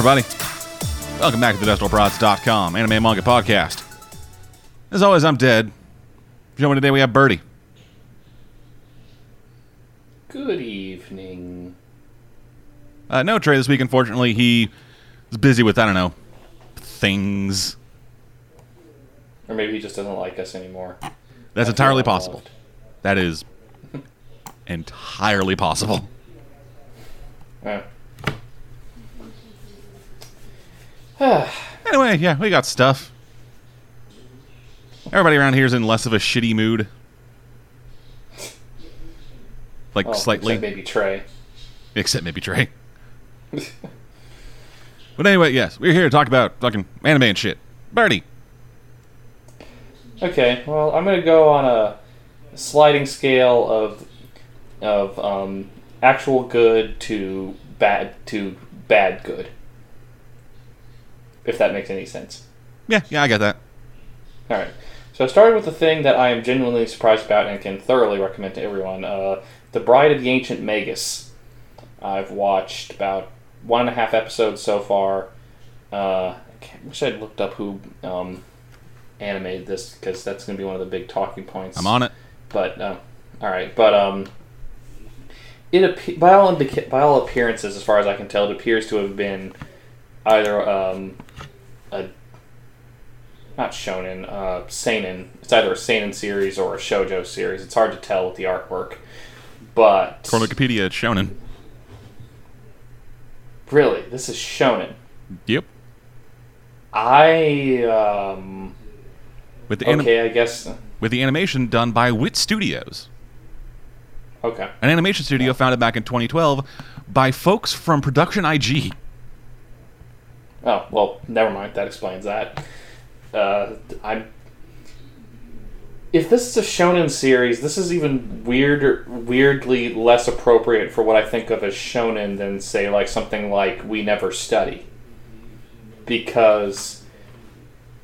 Everybody. Welcome back to the DestroProds.com anime manga podcast. As always, I'm dead. Joining today, we have Birdie. Good evening. Uh, no Trey this week, unfortunately. He is busy with, I don't know, things. Or maybe he just doesn't like us anymore. That's I entirely possible. That is entirely possible. Yeah. Anyway, yeah, we got stuff. Everybody around here is in less of a shitty mood. Like slightly. except maybe Trey. Except maybe Trey. but anyway, yes, we're here to talk about fucking anime and shit. Birdie. Okay, well, I'm gonna go on a sliding scale of of um, actual good to bad to bad good. If that makes any sense. Yeah, yeah, I get that. All right. So I started with the thing that I am genuinely surprised about and can thoroughly recommend to everyone: uh, "The Bride of the Ancient Magus." I've watched about one and a half episodes so far. Uh, I wish I'd looked up who um, animated this because that's going to be one of the big talking points. I'm on it. But uh, all right, but um, it by all by all appearances, as far as I can tell, it appears to have been either um, a not shonen, uh, seinen. It's either a seinen series or a shojo series. It's hard to tell with the artwork, but From Wikipedia, it's shonen. really, this is shonen. Yep. I um, With the anim- okay, I guess with the animation done by Wit Studios, okay. an animation studio founded back in 2012 by folks from Production IG. Oh well, never mind. That explains that. Uh, I'm. If this is a shonen series, this is even weirder, weirdly less appropriate for what I think of as shonen than say like something like We Never Study. Because,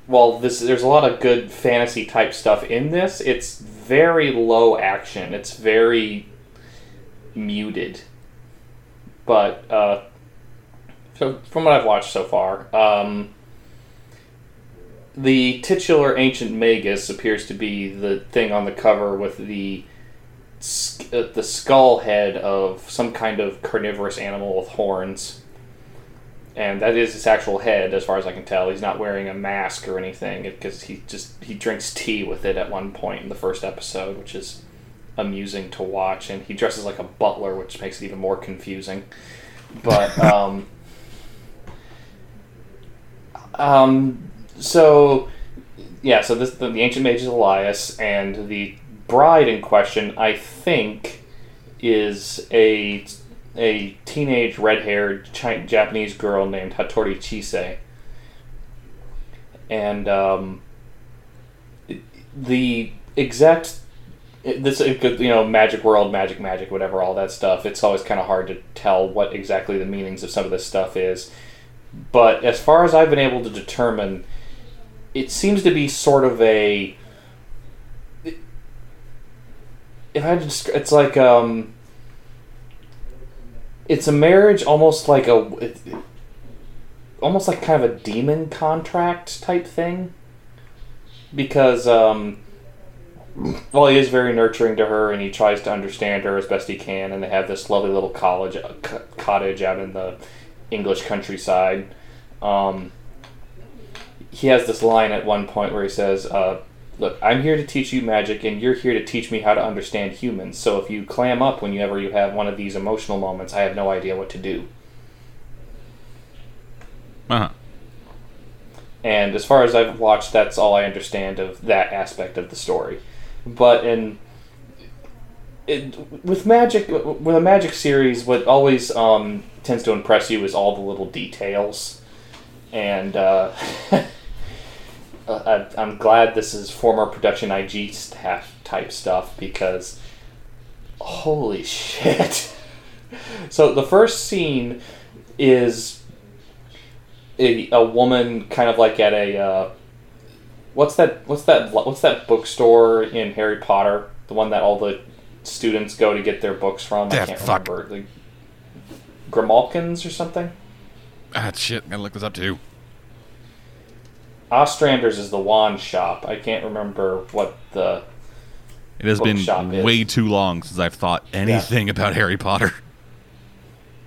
well, this there's a lot of good fantasy type stuff in this. It's very low action. It's very muted. But uh, so from what I've watched so far, um, the titular ancient magus appears to be the thing on the cover with the uh, the skull head of some kind of carnivorous animal with horns, and that is his actual head, as far as I can tell. He's not wearing a mask or anything because he just he drinks tea with it at one point in the first episode, which is amusing to watch, and he dresses like a butler, which makes it even more confusing. But um, um, so yeah, so this the, the ancient mage is Elias, and the bride in question, I think, is a a teenage red-haired Japanese girl named Hattori Chise, and um, the exact this you know magic world magic magic whatever all that stuff it's always kind of hard to tell what exactly the meanings of some of this stuff is but as far as i've been able to determine it seems to be sort of a if i descri- it's like um it's a marriage almost like a it, almost like kind of a demon contract type thing because um well, he is very nurturing to her, and he tries to understand her as best he can. And they have this lovely little college uh, c- cottage out in the English countryside. Um, he has this line at one point where he says, uh, "Look, I'm here to teach you magic, and you're here to teach me how to understand humans. So if you clam up whenever you have one of these emotional moments, I have no idea what to do." Uh huh. And as far as I've watched, that's all I understand of that aspect of the story. But in it, with magic, with a magic series, what always um, tends to impress you is all the little details. And uh, I, I'm glad this is former production IG staff type stuff because holy shit. so the first scene is a, a woman kind of like at a uh, what's that what's that what's that bookstore in Harry Potter the one that all the students go to get their books from I can't fuck. remember the Grimalkins or something Ah, shit. I gotta look this up too. Ostrander's is the wand shop. I can't remember what the. It has been Bookshop is. way too long since I've thought anything about Harry Potter.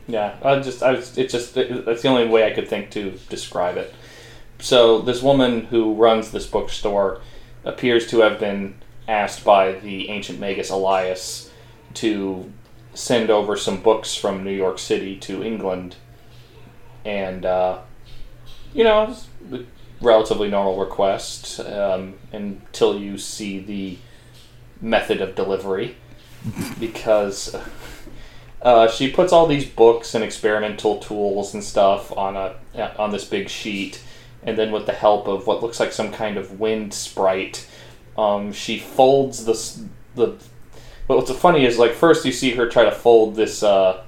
Yeah, I just, I was, it just, it, that's the only way I could think to describe it. So this woman who runs this bookstore appears to have been asked by the ancient magus Elias to send over some books from New York City to England, and uh, you know, relatively normal request um, until you see the method of delivery, because. Uh, she puts all these books and experimental tools and stuff on a on this big sheet, and then with the help of what looks like some kind of wind sprite, um, she folds the the. But what's funny is like first you see her try to fold this uh,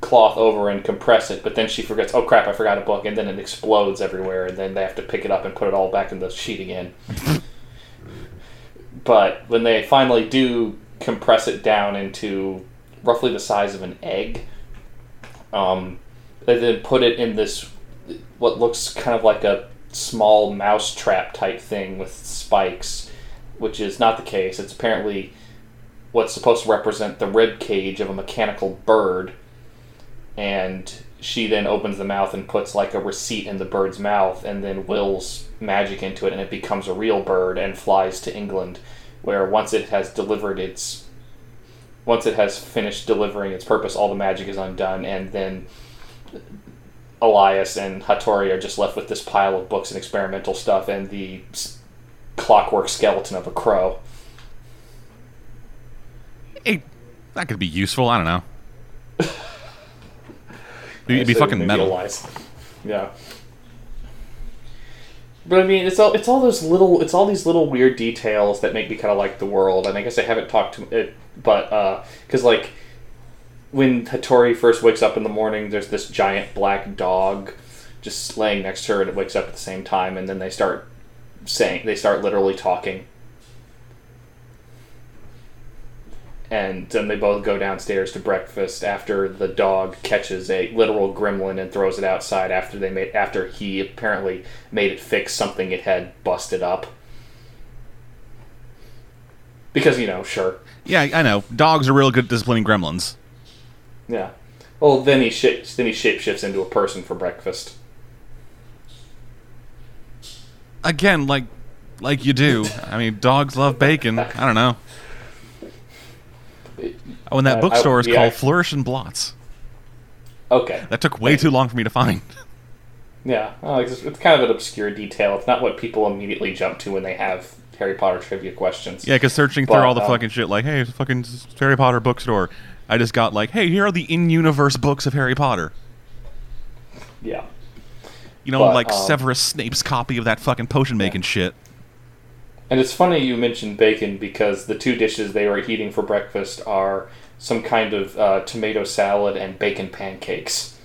cloth over and compress it, but then she forgets. Oh crap! I forgot a book, and then it explodes everywhere, and then they have to pick it up and put it all back in the sheet again. but when they finally do compress it down into roughly the size of an egg. Um, they then put it in this what looks kind of like a small mouse trap type thing with spikes, which is not the case. It's apparently what's supposed to represent the rib cage of a mechanical bird. And she then opens the mouth and puts like a receipt in the bird's mouth and then wills magic into it and it becomes a real bird and flies to England where once it has delivered its once it has finished delivering its purpose, all the magic is undone, and then Elias and Hattori are just left with this pile of books and experimental stuff and the clockwork skeleton of a crow. Hey, that could be useful. I don't know. It'd be So fucking metal. Yeah. But I mean, it's all it's all those little it's all these little weird details that make me kind of like the world. And I guess I haven't talked to it, but uh, because like when Hattori first wakes up in the morning, there's this giant black dog just laying next to her, and it wakes up at the same time, and then they start saying they start literally talking. And then they both go downstairs to breakfast after the dog catches a literal gremlin and throws it outside after they made after he apparently made it fix something it had busted up. Because you know, sure, Yeah, I know. Dogs are real good at disciplining gremlins. yeah. Well, then he shapes then he shapeshifts into a person for breakfast. Again, like, like you do. I mean, dogs love bacon. I don't know. Oh, and that Uh, bookstore I- is yeah. called Flourish and Blotts. Okay. That took way too long for me to find. Yeah, well, it's, it's kind of an obscure detail. It's not what people immediately jump to when they have Harry Potter trivia questions. Yeah, because searching through all the um, fucking shit, like, hey, fucking Harry Potter bookstore. I just got like, hey, here are the in-universe books of Harry Potter. Yeah. You know, But, like um, Severus Snape's copy of that fucking potion making shit. And it's funny you mentioned bacon because the two dishes they were eating for breakfast are some kind of uh, tomato salad and bacon pancakes.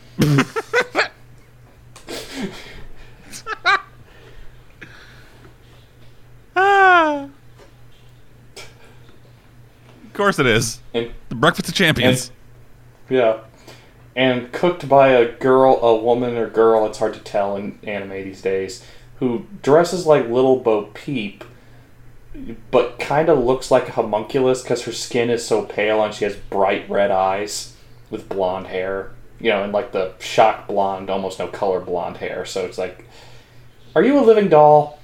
Ah. Of course it is. And The Breakfast of Champions. yeah. And cooked by a girl, a woman or girl, it's hard to tell in anime these days, who dresses like Little Bo Peep, but kind of looks like a homunculus because her skin is so pale and she has bright red eyes with blonde hair. You know, and like the shock blonde, almost no color blonde hair. So it's like, are you a living doll?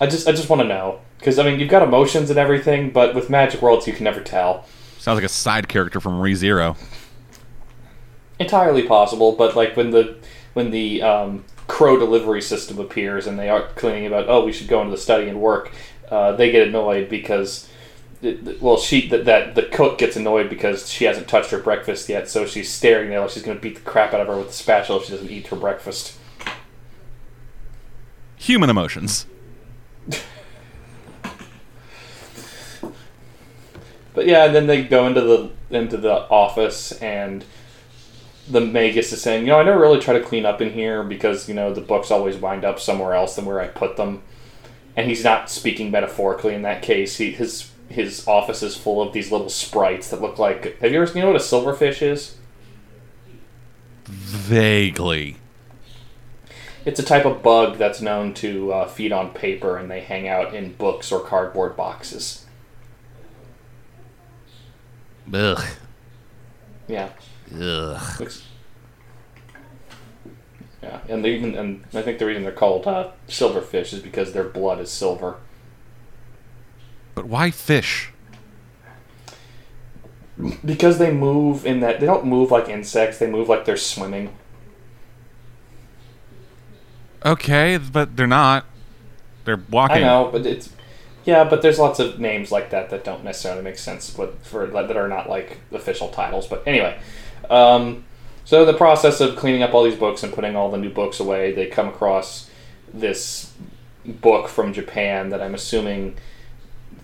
I just, I just want to know because I mean, you've got emotions and everything, but with Magic Worlds, you can never tell. Sounds like a side character from ReZero. Entirely possible but like when the when the um, crow delivery system appears and they are claiming about oh we should go into the study and work uh, they get annoyed because well she that, that the cook gets annoyed because she hasn't touched her breakfast yet so she's staring there like she's going to beat the crap out of her with the spatula if she doesn't eat her breakfast Human emotions. But yeah, and then they go into the into the office, and the Magus is saying, you know, I never really try to clean up in here because you know the books always wind up somewhere else than where I put them. And he's not speaking metaphorically in that case. He his his office is full of these little sprites that look like. Have you ever you know what a silverfish is? Vaguely. it's a type of bug that's known to uh, feed on paper, and they hang out in books or cardboard boxes. Ugh. Yeah. Ugh. Looks- Yeah, and they even and I think the reason they're called uh, silverfish is because their blood is silver. But why fish? Because they move in that they don't move like insects; they move like they're swimming. Okay, but they're not. They're walking. I know, but it's yeah, but there's lots of names like that that don't necessarily make sense, but for that are not like official titles. But anyway, um, so the process of cleaning up all these books and putting all the new books away, they come across this book from Japan that I'm assuming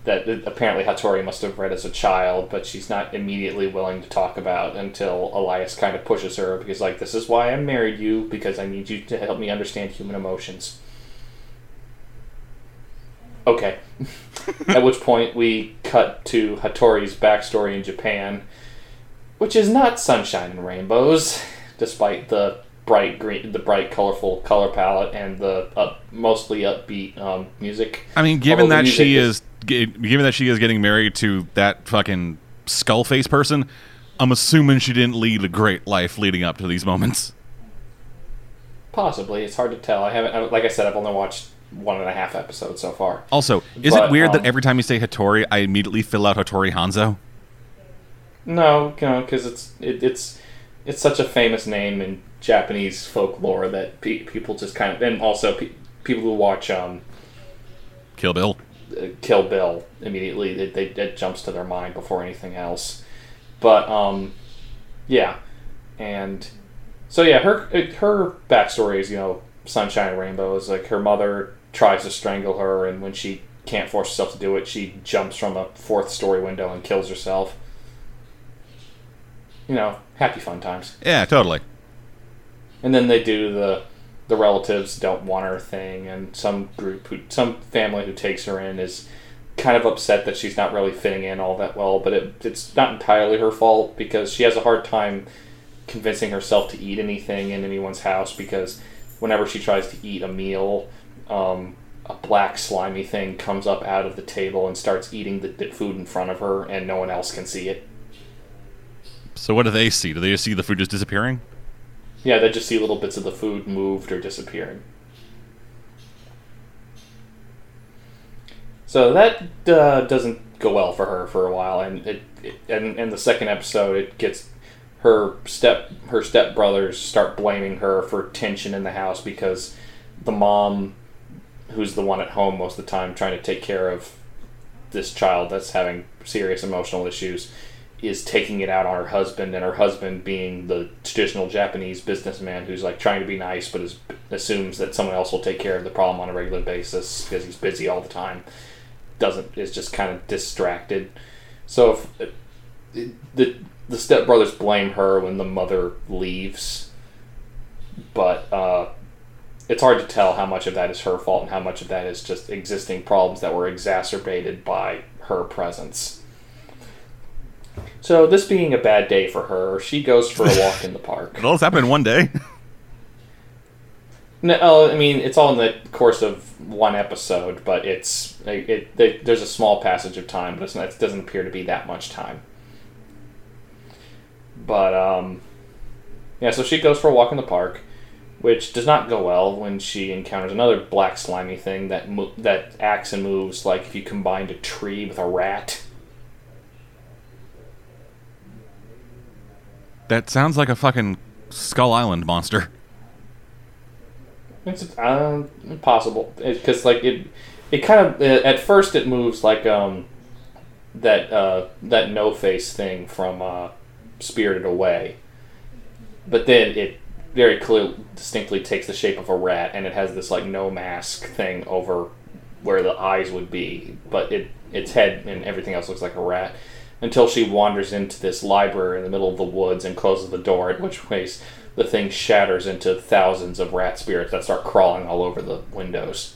that apparently Hattori must have read as a child, but she's not immediately willing to talk about until Elias kind of pushes her because like this is why I married you because I need you to help me understand human emotions. Okay. At which point we cut to Hattori's backstory in Japan, which is not sunshine and rainbows, despite the bright green, the bright colorful color palette and the up, mostly upbeat um, music. I mean, given Although that she is- is, given that she is getting married to that fucking skull face person, I'm assuming she didn't lead a great life leading up to these moments. Possibly, it's hard to tell. I haven't, like I said, I've only watched one and a half episodes so far. Also, is But, it weird um, that every time you say Hattori, I immediately fill out Hattori Hanzo? No, no, because it's it, it's it's such a famous name in Japanese folklore that pe- people just kind of, and also pe- people who watch um, Kill Bill. uh, Kill Bill immediately. They, they, it jumps to their mind before anything else. But um, yeah, and so yeah, her her backstory is you know sunshine and rainbows. Like her mother tries to strangle her, and when she can't force herself to do it, she jumps from a fourth story window and kills herself. You know, happy fun times. Yeah, totally. And then they do the the relatives don't want her thing, and some group who some family who takes her in is kind of upset that she's not really fitting in all that well. But it, it's not entirely her fault because she has a hard time convincing herself to eat anything in anyone's house because whenever she tries to eat a meal, um, a black slimy thing comes up out of the table and starts eating the the food in front of her, and no one else can see it. So what do they see? Do they just see the food just disappearing? Yeah, they just see little bits of the food moved or disappearing. So that uh, doesn't go well for her for a while, and it, it and in the second episode, it gets her step her step brothers start blaming her for tension in the house because the mom, who's the one at home most of the time trying to take care of this child that's having serious emotional issues, is taking it out on her husband, and her husband being the traditional Japanese businessman who's like trying to be nice, but is, assumes that someone else will take care of the problem on a regular basis because he's busy all the time. Doesn't is just kind of distracted. So if the the stepbrothers blame her when the mother leaves, but uh, it's hard to tell how much of that is her fault and how much of that is just existing problems that were exacerbated by her presence. So, this being a bad day for her, she goes for a walk in the park. It all happened in one day. No, oh, I mean, it's all in the course of one episode, but it's it, it, they, there's a small passage of time, but it's not, it doesn't appear to be that much time. But um, yeah, so she goes for a walk in the park, which does not go well when she encounters another black slimy thing that mo- that acts and moves like if you combined a tree with a rat. That sounds like a fucking Skull Island monster. It's uh, impossible because like it, it kind of at first it moves like um, that uh, that no face thing from uh, Spirited Away, but then it very clearly distinctly takes the shape of a rat and it has this like no mask thing over where the eyes would be, but it its head and everything else looks like a rat until she wanders into this library in the middle of the woods and closes the door, at which case the thing shatters into thousands of rat spirits that start crawling all over the windows.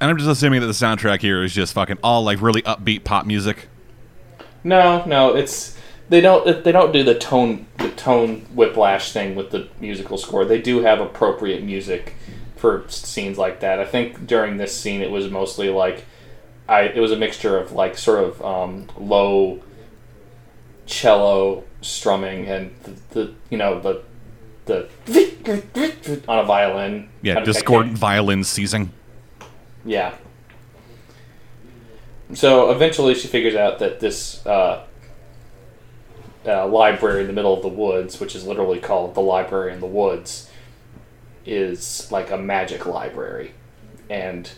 And I'm just assuming that the soundtrack here is just fucking all like really upbeat pop music. No, no, it's they don't they don't do the tone the tone whiplash thing with the musical score. They do have appropriate music for scenes like that. I think during this scene it was mostly like I it was a mixture of like sort of um, low cello strumming and the, the you know the the on a violin. Yeah, discordant violin seizing. yeah. So eventually she figures out that this uh, uh, library in the middle of the woods, which is literally called the Library in the Woods, is like a magic library. And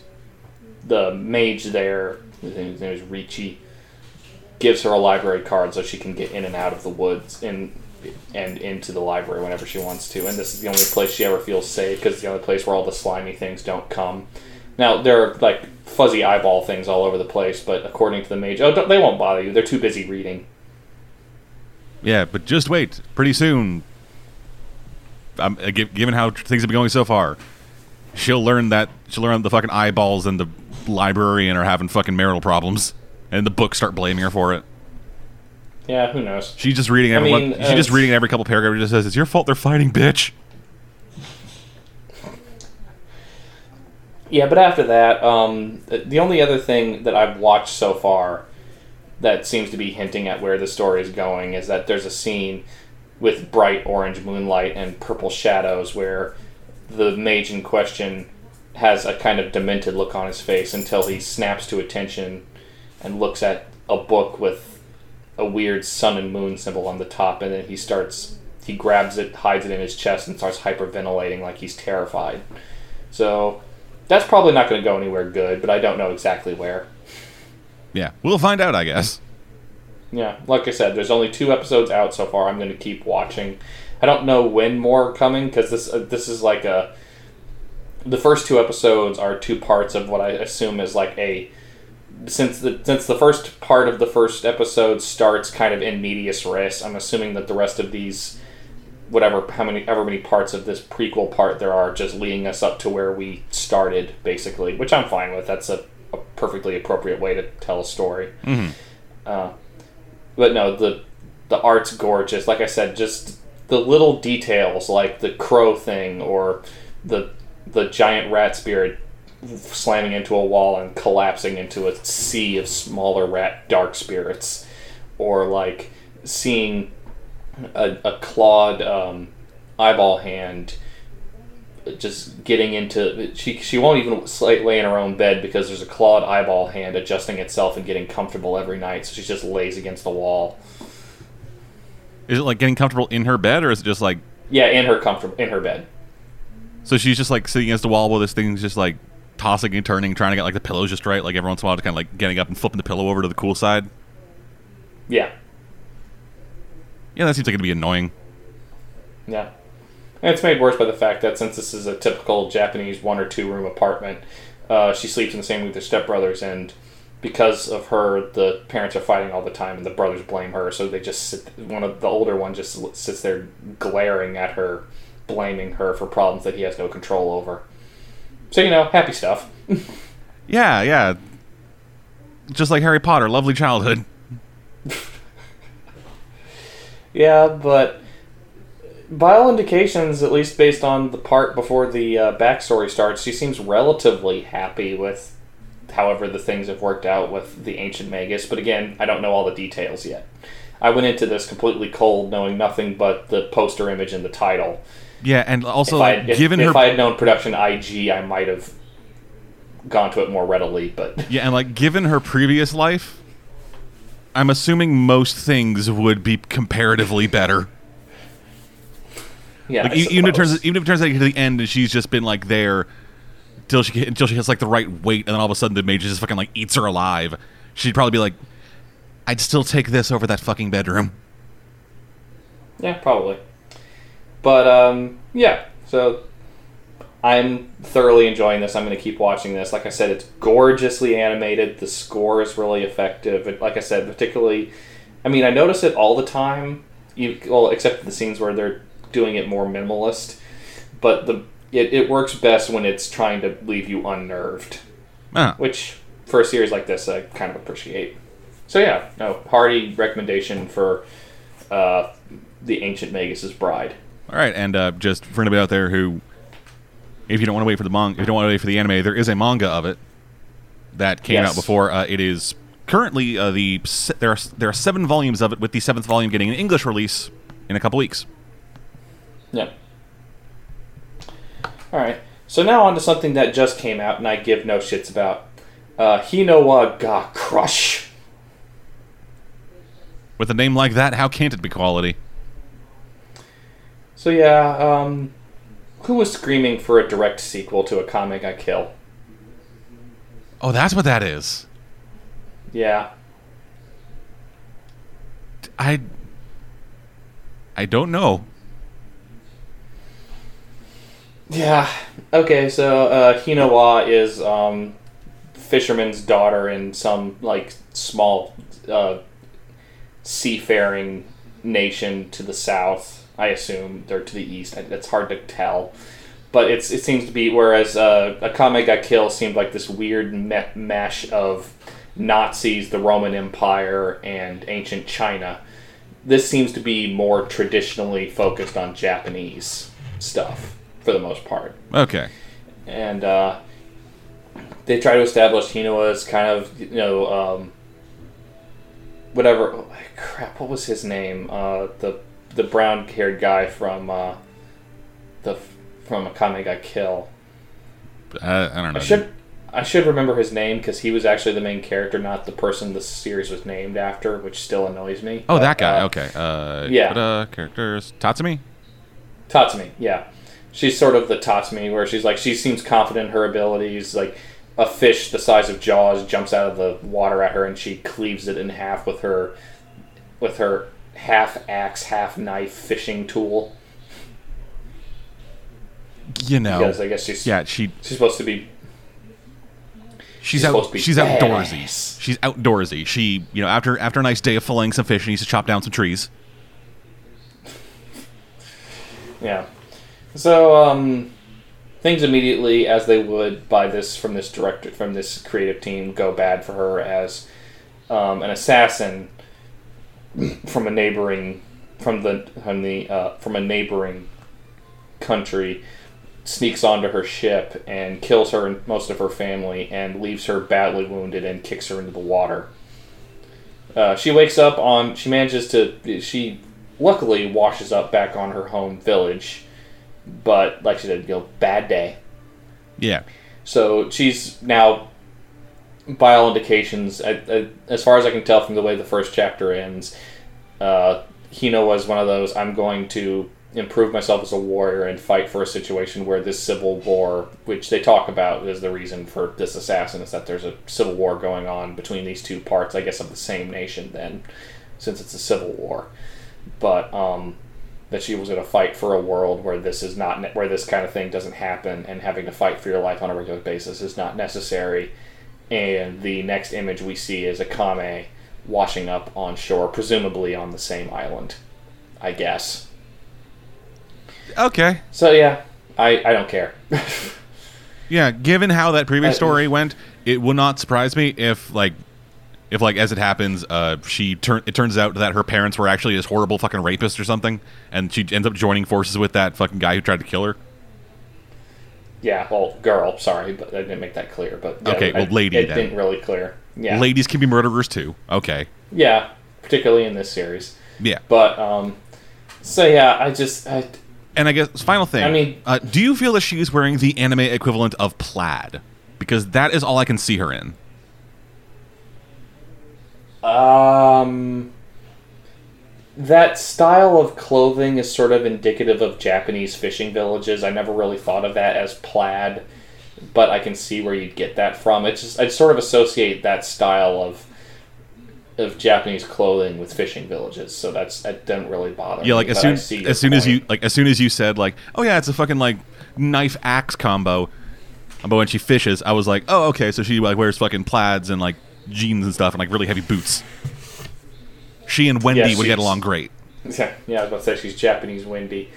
the mage there, his name is Ricci, gives her a library card so she can get in and out of the woods in, and into the library whenever she wants to. And this is the only place she ever feels safe because it's the only place where all the slimy things don't come. Now there are like fuzzy eyeball things all over the place, but according to the mage, oh, they won't bother you. They're too busy reading. Yeah, but just wait. Pretty soon, uh, given how things have been going so far, she'll learn that she'll learn the fucking eyeballs and the librarian are having fucking marital problems, and the books start blaming her for it. Yeah, who knows? She's just reading every mean, one- she's just uh, reading every couple paragraphs. Just says, "It's your fault they're fighting, bitch." Yeah, but after that, um, the- the only other thing that I've watched so far that seems to be hinting at where the story is going is that there's a scene with bright orange moonlight and purple shadows where the mage in question has a kind of demented look on his face until he snaps to attention and looks at a book with a weird sun and moon symbol on the top and then he starts he grabs it hides it in his chest and starts hyperventilating like he's terrified. So that's probably not going to go anywhere good but i don't know exactly where. Yeah, we'll find out, I guess. yeah like i said there's only two episodes out so far. I'm going to keep watching. I don't know when more are coming because this uh, this is like a the first two episodes are two parts of what i assume is like a since the since the first part of the first episode starts kind of in medias res, I'm assuming that the rest of these, whatever how many ever many parts of this prequel part there are, just leading us up to where we started, basically, which I'm fine with. That's a, a perfectly appropriate way to tell a story. Uh, but no, the the art's gorgeous. Like I said, just the little details, like the crow thing or the the giant rat spirit slamming into a wall and collapsing into a sea of smaller rat dark spirits, or like seeing a, a clawed um, eyeball hand just getting into she she won't even lay lay in her own bed because there's a clawed eyeball hand adjusting itself and getting comfortable every night so she just lays against the wall. Is it like getting comfortable in her bed, or is it just like yeah in her comfort in her bed so she's just like sitting against the wall while this thing's just like tossing and turning, trying to get like the pillows just right, like every once in a while, just kind of like getting up and flipping the pillow over to the cool side. yeah Yeah, that seems like it'd be annoying. Yeah. And it's made worse by the fact that since this is a typical Japanese one or two room apartment, uh, she sleeps in the same room with her stepbrothers, and because of her, the parents are fighting all the time, and the brothers blame her. So they just sit. One of the older one just sits there glaring at her, blaming her for problems that he has no control over. So you know, happy stuff. Yeah, yeah. Just like Harry Potter, lovely childhood. Yeah, but by all indications, at least based on the part before the uh, backstory starts, she seems relatively happy with however the things have worked out with the ancient magus. But again, I don't know all the details yet. I went into this completely cold, knowing nothing but the poster image and the title. Yeah, and also if, I, if, given if her I had known production IG, I might have gone to it more readily. But Yeah, and like given her previous life, I'm assuming most things would be comparatively better. yeah, Like even if it turns even if it turns out to the end and she's just been like there until she until she has like the right weight, and then all of a sudden the mage just fucking like eats her alive. She'd probably be like, "I'd still take this over that fucking bedroom." Yeah, probably. But um, yeah, so I'm thoroughly enjoying this. I'm going to keep watching this. Like I said, it's gorgeously animated. The score is really effective. It, like I said, particularly, I mean, I notice it all the time. You, well, except for the scenes where they're doing it more minimalist. But the it, it works best when it's trying to leave you unnerved, Ah, which for a series like this, I kind of appreciate. So yeah, no hearty recommendation for uh, the ancient Magus's bride. All right, and uh, just for anybody out there who, if you don't want to wait for the manga, if you don't want to wait for the anime, there is a manga of it that came Yes. out before. Uh, it is currently uh, the there are there are seven volumes of it, with the seventh volume getting an English release in a couple weeks. Yeah. All right. So now on to something that just came out, and I give no shits about. Uh, Hinowa ga Crush. With a name like that, how can't it be quality? So yeah, um, who was screaming for a direct sequel to Akame ga Kill? Oh, that's what that is. Yeah. I I don't know. Yeah. Okay, so uh, Hinowa is um, fisherman's daughter in some like small uh, seafaring nation to the south. I assume they're to the east. It's hard to tell, but it's it seems to be. Whereas uh, Akame ga Kill seemed like this weird me- mesh of Nazis, the Roman Empire, and ancient China. This seems to be more traditionally focused on Japanese stuff for the most part Okay. and uh, they try to establish Hino as kind of you know um, whatever. oh, crap, what was his name? Uh, the the brown haired guy from uh, the from Akame ga Kill. Uh, I don't know. I should I should remember his name because he was actually the main character, not the person the series was named after, which still annoys me. Oh, But, that guy. uh, okay. Uh, yeah. What, uh, characters. Tatsumi. Tatsumi, yeah. She's sort of the Tatsumi where she's like she seems confident in her abilities, like a fish the size of Jaws jumps out of the water at her and she cleaves it in half with her with her half axe, half knife fishing tool. You know. Because I guess she's Yeah, she she's supposed to be she's She's out, supposed to be she's outdoorsy. She's outdoorsy. She you know after after a nice day of filleting some fish, she needs to chop down some trees. Yeah. So um, things immediately, as they would by this from this director from this creative team, go bad for her as um, an assassin from a neighboring from the from the uh, from a neighboring country sneaks onto her ship and kills her and most of her family and leaves her badly wounded and kicks her into the water. Uh, she wakes up on. She manages to. She luckily washes up back on her home village, but like she said, you know, bad day. Yeah. So she's now, by all indications, I, I, as far as I can tell from the way the first chapter ends, uh, Hino was one of those. I'm going to improve myself as a warrior and fight for a situation where this civil war, which they talk about, is the reason for this assassin, is that there's a civil war going on between these two parts, I guess, of the same nation. Then, since it's a civil war, but um, that she was going to fight for a world where this is not ne- where this kind of thing doesn't happen and having to fight for your life on a regular basis is not necessary and the next image we see is Akame washing up on shore presumably on the same island I guess Okay. so yeah I, I don't care Yeah, given how that previous Uh, story went, it would not surprise me if like if like as it happens, uh she turn it turns out that her parents were actually this horrible fucking rapist or something and she ends up joining forces with that fucking guy who tried to kill her. Yeah well girl sorry but I didn't make that clear but yeah, Okay, well, I- lady it then. didn't really clear yeah Ladies can be murderers too. Okay. yeah particularly in this series Yeah. but um so yeah I just I, And I guess final thing. I mean- uh, do you feel that she is wearing the anime equivalent of plaid? Because that is all I can see her in. Um, that style of clothing is sort of indicative of Japanese fishing villages. I never really thought of that as plaid, but I can see where you'd get that from. It's just I sort of associate that style of of Japanese clothing with fishing villages, so that's that doesn't really bother Yeah, me. like as soon I see your as soon as you like as soon as you said like, oh yeah, it's a fucking like knife axe combo. But when she fishes, I was like, oh okay, so she like wears fucking plaids and like jeans and stuff and like really heavy boots. She and Wendy Yeah, would get along great. Yeah, yeah, I was about to say she's Japanese Wendy.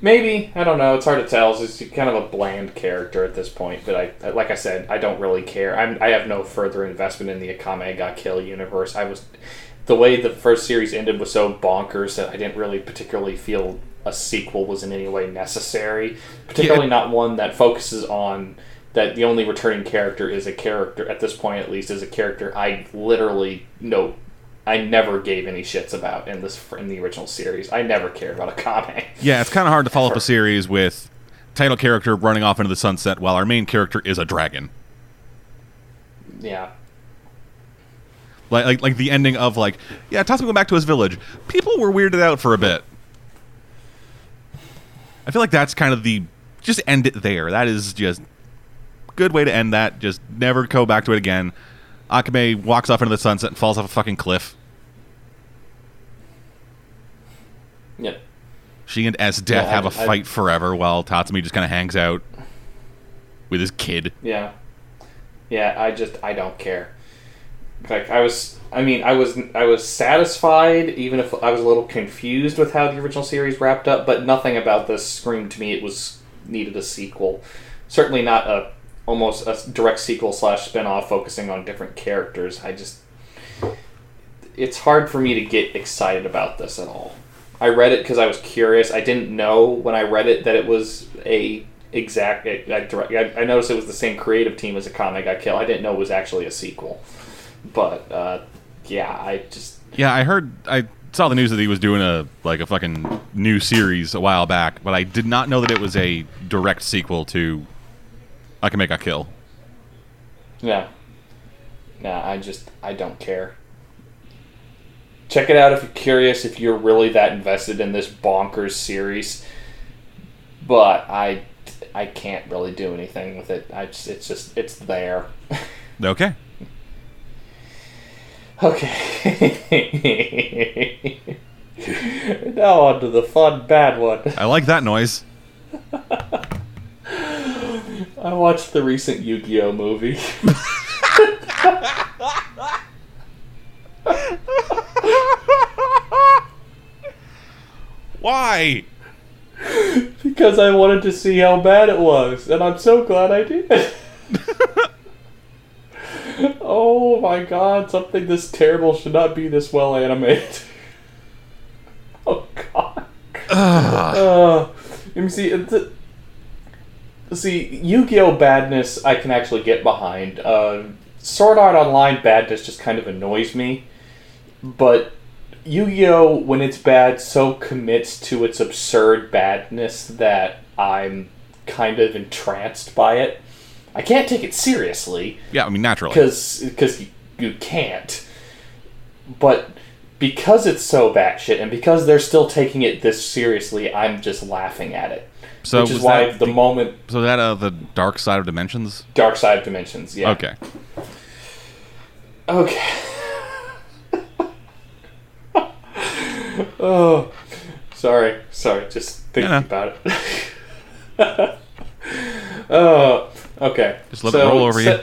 Maybe I don't know. It's hard to tell. She's kind of a bland character at this point. But I, like I said, I don't really care. I'm, I have no further investment in the Akame ga Kill universe. I was, the way the first series ended was so bonkers that I didn't really particularly feel a sequel was in any way necessary. Particularly not one that focuses on that the only returning character is a character at this point at least is a character I literally no I never gave any shits about in this in the original series. I never cared about a Akame. Yeah, it's kind of hard to follow up a series with title character running off into the sunset while our main character is a dragon. Yeah. Like, like, like the ending of like, yeah, Tatsuya went back to his village. People were weirded out for a bit. I feel like that's kind of the just end it there. That is just good way to end that. Just never go back to it again. Akame walks off into the sunset and falls off a fucking cliff. Yep. She and Esdeath Yeah, have a I- I- fight forever while Tatsumi just kind of hangs out with his kid. Yeah. Yeah, I just I don't care. Like I was I mean, I was I was satisfied even if I was a little confused with how the original series wrapped up, but nothing about this screamed to me it was needed a sequel. Certainly not a almost a direct sequel slash spin-off focusing on different characters. I just it's hard for me to get excited about this at all. I read it because I was curious. I didn't know when I read it that it was a exact. I, direct- I noticed it was the same creative team as Akame ga killed. I didn't know it was actually a sequel. But uh, yeah, I just Yeah, I heard. I saw the news that he was doing a like a fucking new series a while back, but I did not know that it was a direct sequel to Akame ga Kill. yeah, nah. I just I don't care. Check it out if you're curious. If you're really that invested in this bonkers series, but I I can't really do anything with it. I just it's just it's there. Okay. Okay. now on to the fun bad one. I like that noise. I watched the recent Yu-Gi-Oh movie. Why? because I wanted to see how bad it was, and I'm so glad I did. oh my god, something this terrible should not be this well animated. oh god. Uh, let me see. It's see, Yu-Gi-Oh badness I can actually get behind. Uh, Sword Art Online badness just kind of annoys me, but Yu-Gi-Oh when it's bad so commits to its absurd badness that I'm kind of entranced by it. I can't take it seriously Yeah, I mean naturally. because because you can't. But because it's so batshit, and because they're still taking it this seriously, I'm just laughing at it. So Which is why that the, moment So that uh the dark side of dimensions. Dark Side of Dimensions, yeah. Okay. Okay. oh, sorry, sorry. Just thinking Yeah, about it. oh, okay. Just let it roll over you.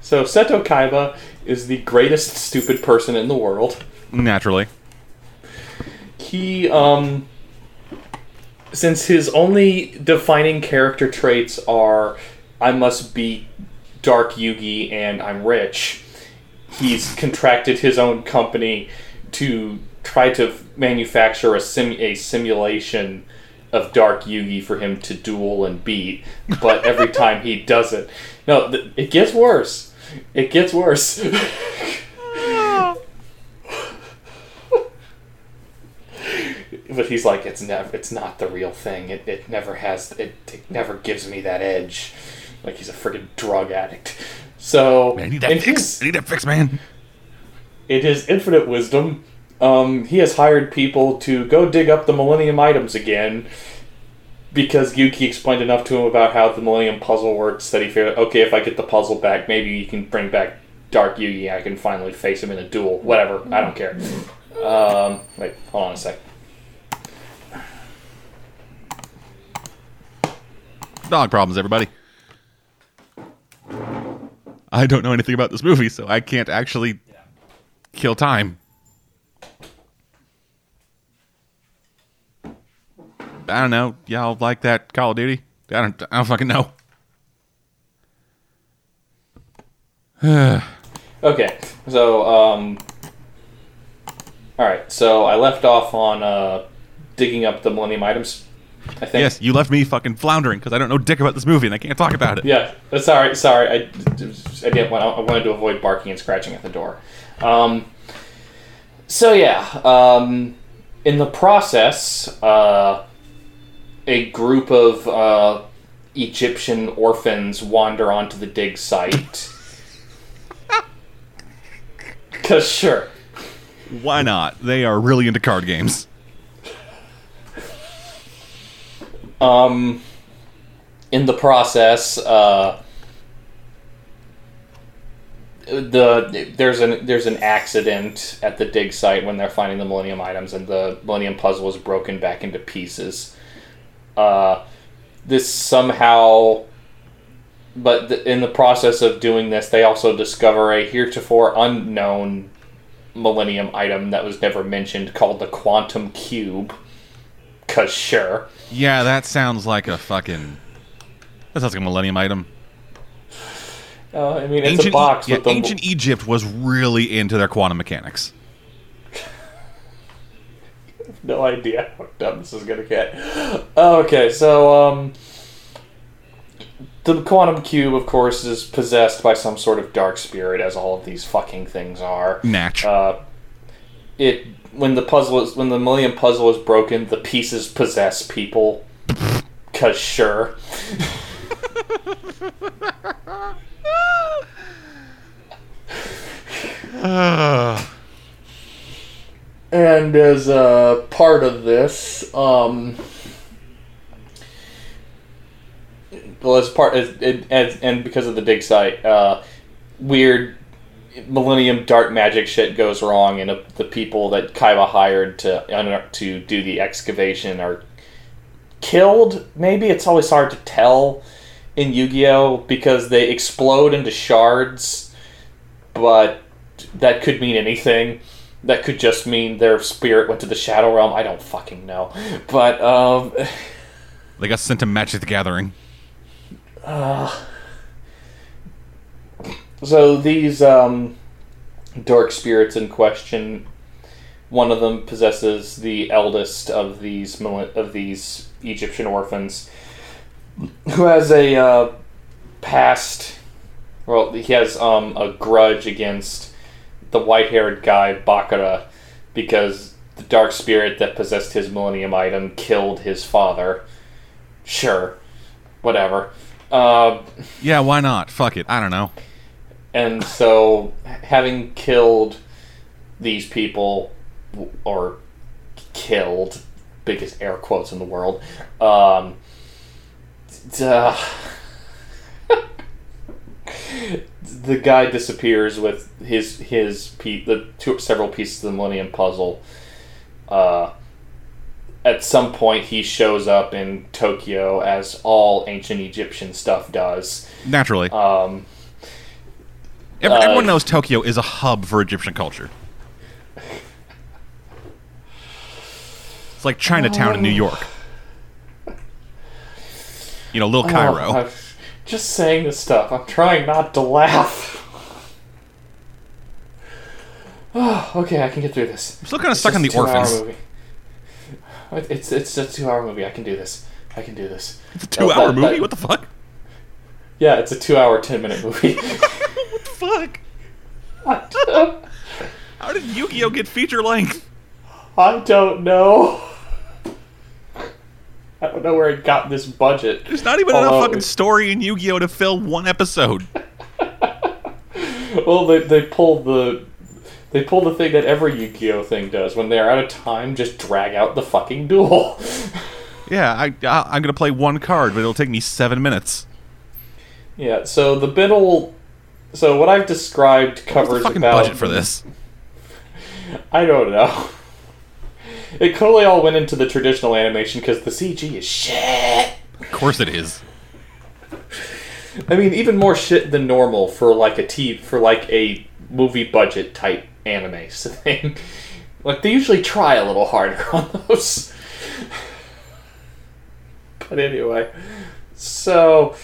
So Seto Kaiba is the greatest stupid person in the world. Naturally. He, um, since his only defining character traits are I must be Dark Yugi and I'm rich, he's contracted his own company to try to manufacture a, sim- a simulation of Dark Yugi for him to duel and beat. But every time he does it, no, th- it gets worse. It gets worse. but he's like it's never it's not the real thing. It, it never has it, it never gives me that edge. Like he's a freaking drug addict. So I need that fix. I need that fix, man. in his infinite wisdom. Um, he has hired people to go dig up the millennium items again because Yugi explained enough to him about how the millennium puzzle works that he figured okay if I get the puzzle back maybe you can bring back Dark Yugi I can finally face him in a duel. Whatever. I don't care. Um, wait hold on a sec Dog problems, everybody. I don't know anything about this movie, so I can't actually kill time. I don't know. Y'all like that Call of Duty? I don't. I don't fucking know. Okay, so um, All right, so I left off on uh, digging up the Millennium items. I think. Yes, you left me fucking floundering because I don't know dick about this movie and I can't talk about it. Yeah, sorry, sorry. I, I didn't want. I wanted to avoid barking and scratching at the door. Um, so yeah, um, in the process, uh, a group of uh, Egyptian orphans wander onto the dig site. Cause sure. Why not? They are really into card games. Um, in the process, uh, the there's an there's an accident at the dig site when they're finding the Millennium items, and the Millennium puzzle is broken back into pieces. Uh, this somehow, but th- in the process of doing this, they also discover a heretofore unknown Millennium item that was never mentioned called the Quantum Cube. Cause sure. Yeah, that sounds like a fucking. That sounds like a Millennium item. Uh, I mean, it's a box yeah, with the ancient Egypt was really into their quantum mechanics. no idea how dumb this is gonna get. Okay, so um, the quantum cube, of course, is possessed by some sort of dark spirit, as all of these fucking things are. Natch. Uh, it when the puzzle is when the Millennium puzzle is broken, the pieces possess people. Cause sure. And as a part of this, um, well, as part as, as and because of the dig site, uh, weird Millennium dark magic shit goes wrong, and uh, the people that Kaiba hired to to do the excavation are killed. Maybe it's always hard to tell in Yu-Gi-Oh because they explode into shards, but that could mean anything. That could just mean their spirit went to the Shadow Realm. I don't fucking know. But, um, they got sent to Magic the Gathering. So these, um, dark spirits in question, one of them possesses the eldest of these, of these Egyptian orphans, who has a, uh, past, well, he has, um, a grudge against the white-haired guy Bakura because the dark spirit that possessed his millennium item killed his father. Sure, whatever. Uh, Yeah, why not? Fuck it. I don't know. And so, having killed these people, or killed, biggest air quotes in the world, um, duh. the guy disappears with his his pe- the two, several pieces of the Millennium Puzzle. Uh, at some point, he shows up in Tokyo as all ancient Egyptian stuff does. Naturally. Um, Ev- uh, Everyone knows Tokyo is a hub for Egyptian culture. It's like Chinatown in New York. You know, Little Cairo. Oh, just saying this stuff. I'm trying not to laugh. Oh, okay, I can get through this. I'm still kind of It's stuck on the orphans. movie. It's it's a two-hour movie. I can do this. I can do this. It's a two-hour movie. that- what the fuck? Yeah, it's a two-hour, ten-minute movie. Fuck. How did Yu-Gi-Oh get feature length? I don't know. I don't know where it got this budget. There's not even enough oh. fucking story in Yu-Gi-Oh to fill one episode. Well, they they pull the they pull the thing that every Yu-Gi-Oh thing does when they're out of time. Just drag out the fucking duel. Yeah, I, I I'm gonna play one card, but it'll take me seven minutes. yeah. So the Biddle. So what I've described What's the fucking about budget for this? I don't know. It totally all went into the traditional animation because the CG is shit. Of course it is. I mean, even more shit than normal for like a T for like a movie budget type anime thing. Like they usually try a little harder on those. But anyway, so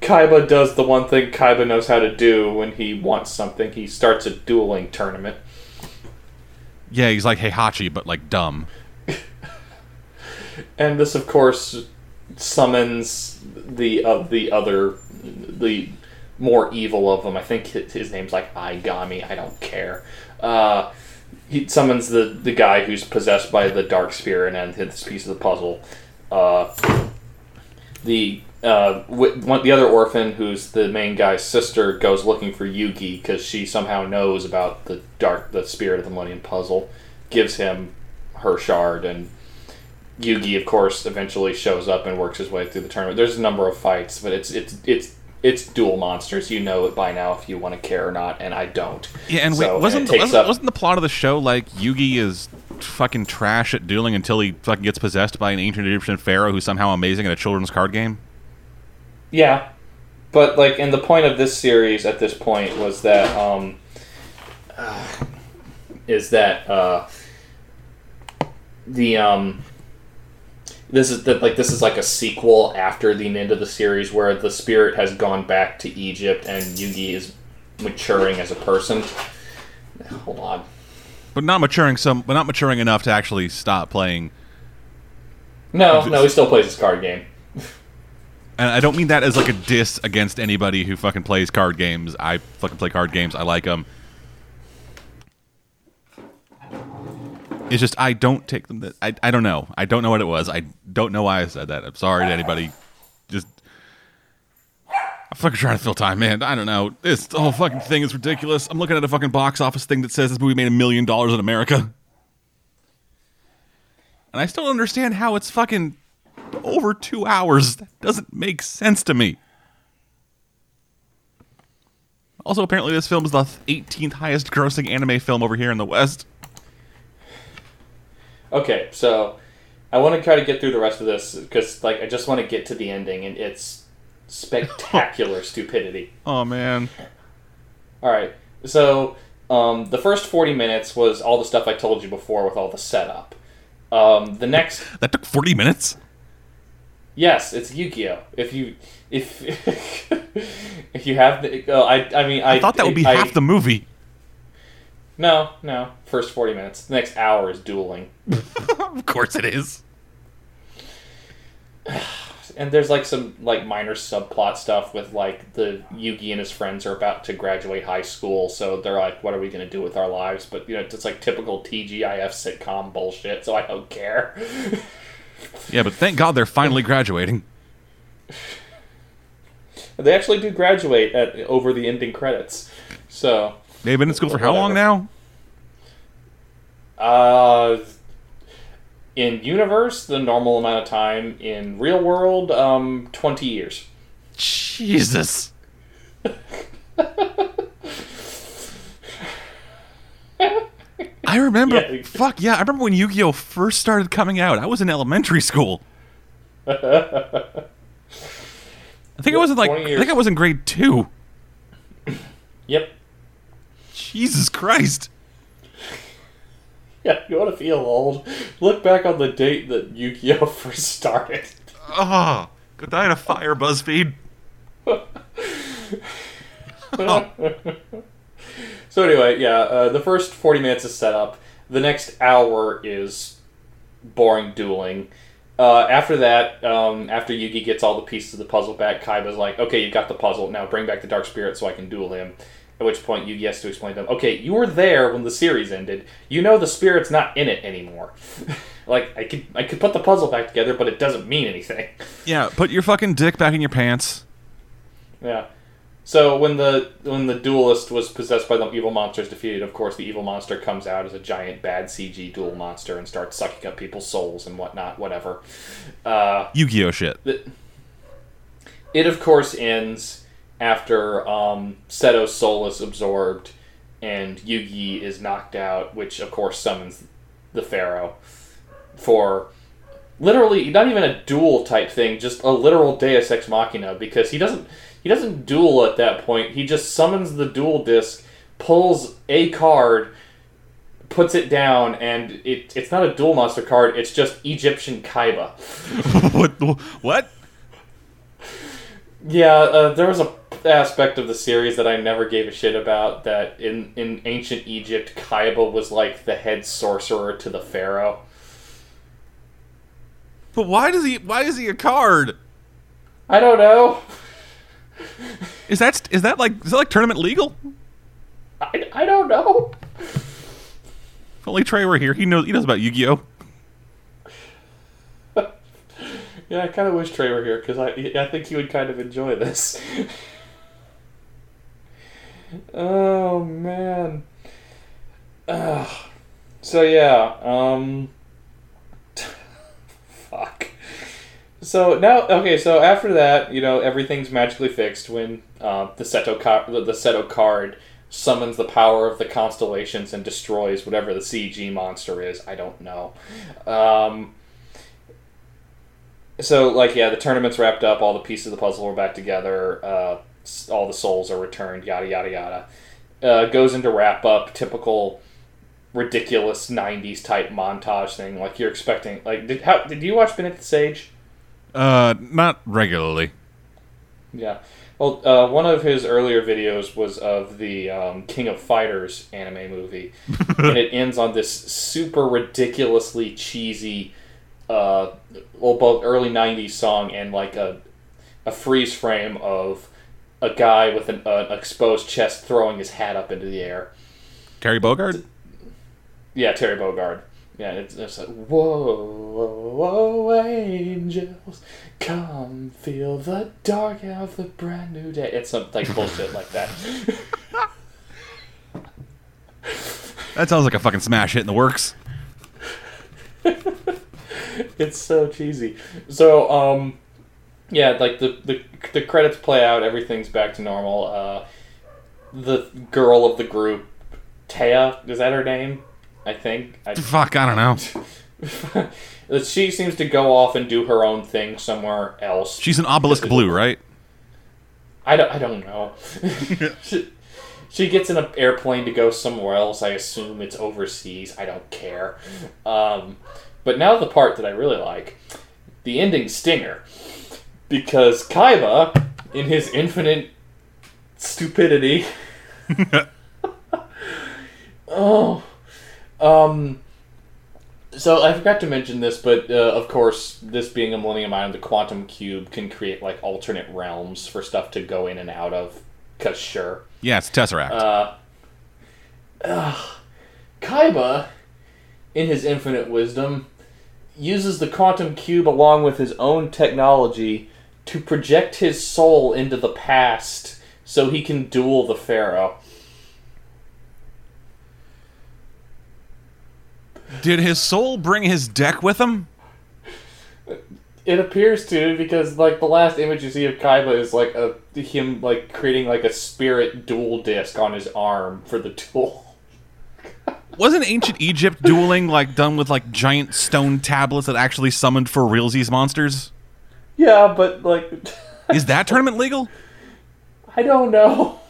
Kaiba does the one thing Kaiba knows how to do when he wants something. He starts a dueling tournament. Yeah, he's like Heihachi, but like dumb. And this, of course, summons the uh, the other the more evil of them. I think his, his name's like Aigami. I don't care. Uh, he summons the the guy who's possessed by the dark spirit and hits this piece of the puzzle. Uh, the uh, one, the other orphan, who's the main guy's sister, goes looking for Yugi because she somehow knows about the dark, the spirit of the Millennium Puzzle. Gives him her shard, and Yugi, of course, eventually shows up and works his way through the tournament. There's a number of fights, but it's it's it's it's duel monsters. You know it by now if you want to care or not, and I don't. Yeah, and So, wait, wasn't takes wasn't, up- wasn't the plot of the show like Yugi is fucking trash at dueling until he fucking gets possessed by an ancient Egyptian pharaoh who's somehow amazing at a children's card game? Yeah, but like, and the point of this series at this point was that um, uh, is that uh, the um, this is that like this is like a sequel after the end of the series where the spirit has gone back to Egypt and Yugi is maturing as a person. Hold on. But not maturing some, but not maturing enough to actually stop playing. No, no, he still plays his card game. And I don't mean that as like a diss against anybody who fucking plays card games. I fucking play card games. I like them. It's just I don't take them. That, I I don't know. I don't know what it was. I don't know why I said that. I'm sorry to anybody. Just I'm fucking trying to fill time, man. I don't know. This whole fucking thing is ridiculous. I'm looking at a fucking box office thing that says this movie made a million dollars in America, and I still don't understand how it's fucking over two hours. That doesn't make sense to me. Also, apparently, this film is the 18th highest grossing anime film over here in the West. Okay, so I want to try to get through the rest of this because, like, I just want to get to the ending, and it's spectacular stupidity. Oh, man. All right, so um, the first forty minutes was all the stuff I told you before with all the setup. Um, the next, That took 40 minutes? Yes, it's Yu-Gi-Oh. If you if if you have the, uh, I I mean I, I thought that would be I- half the movie. no no first forty minutes. The next hour is dueling. of course it is. and there's like some like minor subplot stuff with like the Yugi and his friends are about to graduate high school, so they're like, "What are we gonna do with our lives?" But you know, it's like typical TGIF sitcom bullshit. So I don't care. Yeah, but thank God they're finally graduating. they actually do graduate at over the ending credits. So, They've been in school for how long now? uh, in universe, the normal amount of time. In real world, um, twenty years. Jesus. I remember. Yeah. Fuck yeah! I remember when Yu-Gi-Oh first started coming out. I was in elementary school. I think I was in like. I think I was in grade two. Yep. Jesus Christ! Yeah, you want to feel old? Look back on the date that Yu-Gi-Oh first started. Ah, oh, could die in a fire, BuzzFeed. Oh. So anyway, yeah, uh, the first forty minutes is set up. The next hour is boring dueling. Uh, after that, um, after Yugi gets all the pieces of the puzzle back, Kaiba's like, "Okay, you got the puzzle. Now bring back the Dark Spirit so I can duel him." At which point, Yugi has to explain to him, "Okay, you were there when the series ended. You know the spirit's not in it anymore. like I could I could put the puzzle back together, but it doesn't mean anything." Yeah, put your fucking dick back in your pants. Yeah. So when the when the duelist was possessed by the evil monsters defeated, of course the evil monster comes out as a giant bad CG duel monster and starts sucking up people's souls and whatnot, whatever. Uh, Yu-Gi-Oh shit. the, it of course ends after um, Seto's soul is absorbed and Yugi is knocked out, which of course summons the Pharaoh for literally not even a duel type thing, just a literal Deus Ex Machina because he doesn't he doesn't duel at that point. He just summons the duel disc, pulls a card, puts it down, and it, it's not a duel monster card. It's just Egyptian Kaiba. what? What? Yeah, uh, there was a aspect of the series that I never gave a shit about that in in ancient Egypt, Kaiba was like the head sorcerer to the pharaoh. But why does he? Why is he a card? I don't know. Is that is that like is that like tournament legal? I, I don't know. If only Trey were here, he knows he knows about Yu-Gi-Oh. Yeah, I kind of wish Trey were here because I I think he would kind of enjoy this. oh man. Ugh. So yeah, um fuck. So now okay, so after that, you know, everything's magically fixed when uh, the Seto the, Seto card summons the power of the constellations and destroys whatever the CG monster is. I don't know. Um so like yeah the tournament's wrapped up. All the pieces of the puzzle are back together. Uh, all the souls are returned yada yada yada. Uh, goes into wrap up typical ridiculous 90s type montage thing. Like you're expecting like did how did you watch Bennett the Sage Uh, not regularly. yeah well uh, one of his earlier videos was of the um, King of Fighters anime movie and it ends on this super ridiculously cheesy uh, well, both early '90s song and like a a freeze frame of a guy with an, uh, exposed chest throwing his hat up into the air. Terry Bogard. Yeah, Terry Bogard. Yeah, it's, it's like whoa, whoa, whoa, angels, come feel the dark of the brand new day. It's some like bullshit like that. That sounds like a fucking smash hit in the works. it's so cheesy. So, um, yeah, like the, the the credits play out, everything's back to normal. Uh, the girl of the group, Taya, is that her name? I think. I, Fuck, I don't know. she seems to go off and do her own thing somewhere else. She's an obelisk blue, right? I don't, I don't know. she, she gets in an airplane to go somewhere else. I assume it's overseas. I don't care. Um, but now the part that I really like the ending stinger. Because Kaiba, in his infinite stupidity. oh. Um. So I forgot to mention this, but uh, of course, this being a Millennium item, the quantum cube can create like alternate realms for stuff to go in and out of. Cause sure, Yeah, it's Tesseract. uh, ugh. Kaiba, in his infinite wisdom, uses the quantum cube along with his own technology to project his soul into the past so he can duel the pharaoh. Did his soul bring his deck with him? It appears to because like the last image you see of Kaiba is like a him like creating like a spirit duel disc on his arm for the duel. Wasn't ancient Egypt dueling like done with like giant stone tablets that actually summoned for realsies monsters? Yeah, but like Is that tournament legal? I don't know.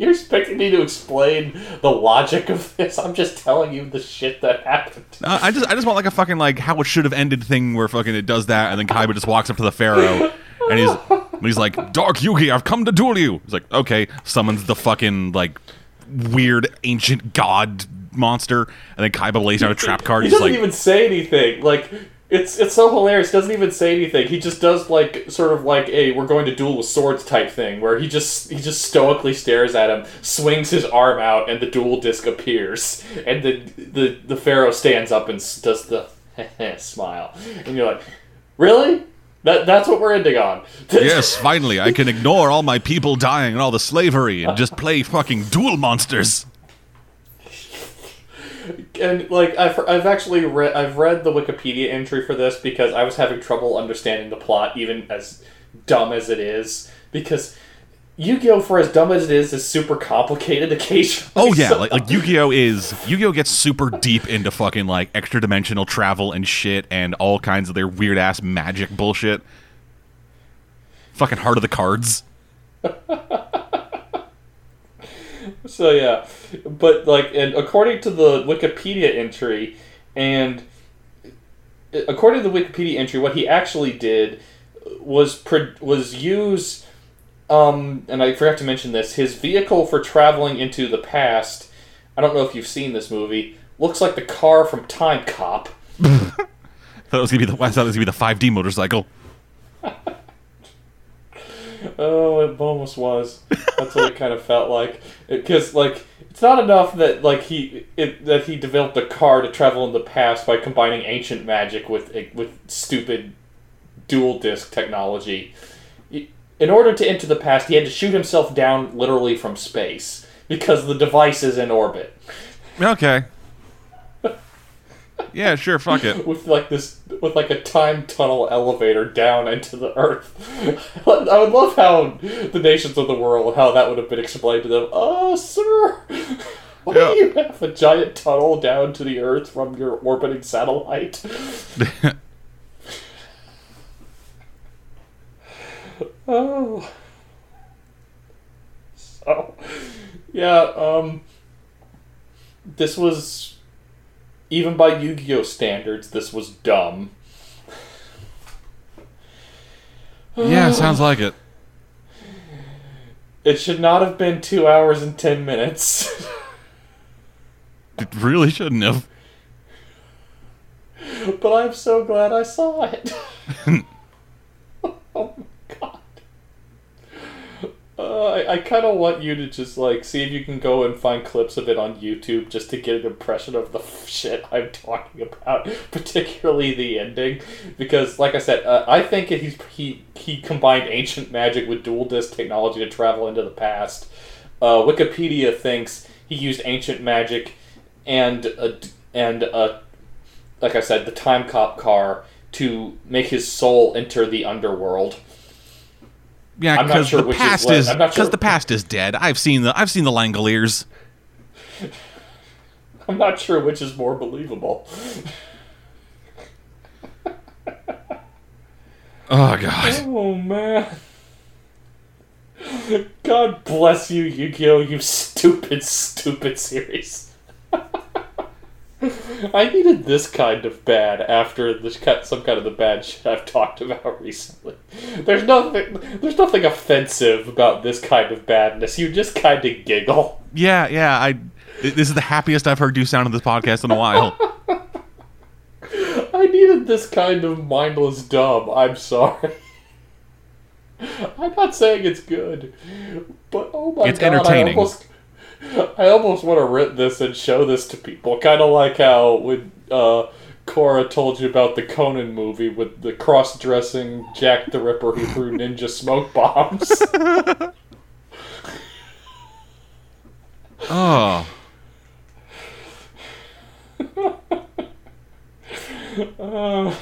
You're expecting me to explain the logic of this? I'm just telling you the shit that happened. Uh, I just I just want like a fucking like how it should have ended thing where fucking it does that and then Kaiba just walks up to the pharaoh and he's and he's like Dark Yugi I've come to duel you. He's like okay summons the fucking like weird ancient god monster and then Kaiba lays out a trap card. He doesn't like even say anything. Like it's it's so hilarious. He doesn't even say anything. He just does like sort of like a we're going to duel with swords type thing, where he just he just stoically stares at him, swings his arm out, and the duel disc appears, and the the the pharaoh stands up and does the smile, and you're like, really? That that's what we're ending on. yes finally I can ignore all my people dying and all the slavery and just play fucking duel monsters. And like I've, I've actually read I've read the Wikipedia entry for this because I was having trouble understanding the plot even as dumb as it is because Yu-Gi-Oh for as dumb as it is is super complicated occasionally. Oh yeah, so- like, like Yu-Gi-Oh is Yu-Gi-Oh gets super deep into fucking like extra dimensional travel and shit and all kinds of their weird ass magic bullshit. Fucking heart of the cards. So yeah, but like, and according to the Wikipedia entry, and according to the Wikipedia entry, what he actually did was was use Um, and I forgot to mention this. His vehicle for traveling into the past. I don't know if you've seen this movie. Looks like the car from Time Cop. thought it was gonna be the I thought it was gonna be the 5D motorcycle. Oh, it almost was. That's what it kind of felt like. Because like it's not enough that like he it, that he developed a car to travel in the past by combining ancient magic with eh, with stupid duel disc technology. In order to enter the past, he had to shoot himself down literally from space because the device is in orbit. Okay. Yeah, sure, fuck it. with like this with like a time tunnel elevator down into the earth. I would love how the nations of the world how that would have been explained to them. Oh, sir, why Yeah. do you have a giant tunnel down to the earth from your orbiting satellite? oh, so yeah. Um, this was even by Yu-Gi-Oh standards, this was dumb. yeah, sounds like it. It should not have been two hours and ten minutes. It really shouldn't have. but I'm so glad I saw it. oh. Uh, I, I kind of want you to just like see if you can go and find clips of it on YouTube just to get an impression of the shit I'm talking about, particularly the ending. Because, like I said, uh, I think he's he he combined ancient magic with duel disc technology to travel into the past. Uh, Wikipedia thinks he used ancient magic and a, and a, like I said, the time cop car to make his soul enter the underworld. Yeah, because sure the past is because sure- the past is dead. I've seen the I've seen the Langoliers. I'm not sure which is more believable. Oh god. Oh man. God bless you, Yu-Gi-Oh! You stupid, stupid series. I needed this kind of bad after this ki- some kind of the bad shit I've talked about recently. There's nothing. There's nothing offensive about this kind of badness. You just kind of giggle. Yeah, yeah. I this is the happiest I've heard you sound on this podcast in a while. I needed this kind of mindless dumb. I'm sorry. I'm not saying it's good, but oh my It's god, It's entertaining. I almost, I almost want to rip this and show this to people. Kind of like how when uh, Cora told you about the Conan movie with the cross-dressing Jack the Ripper who threw ninja smoke bombs. Oh. Uh,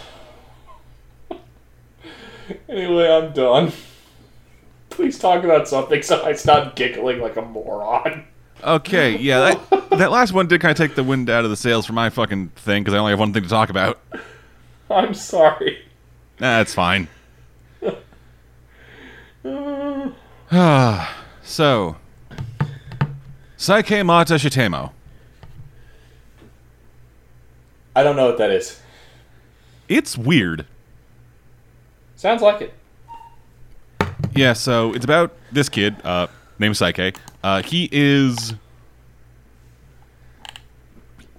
anyway, I'm done. Please talk about something so I stop giggling like a moron. Okay, yeah, that, that last one did kind of take the wind out of the sails for my fucking thing because I only have one thing to talk about. I'm sorry. That's fine. So, Saike Mata Shitemo. I don't know what that is. It's weird. Sounds like it. Yeah, so it's about this kid, uh, named Psyche. Uh, he is.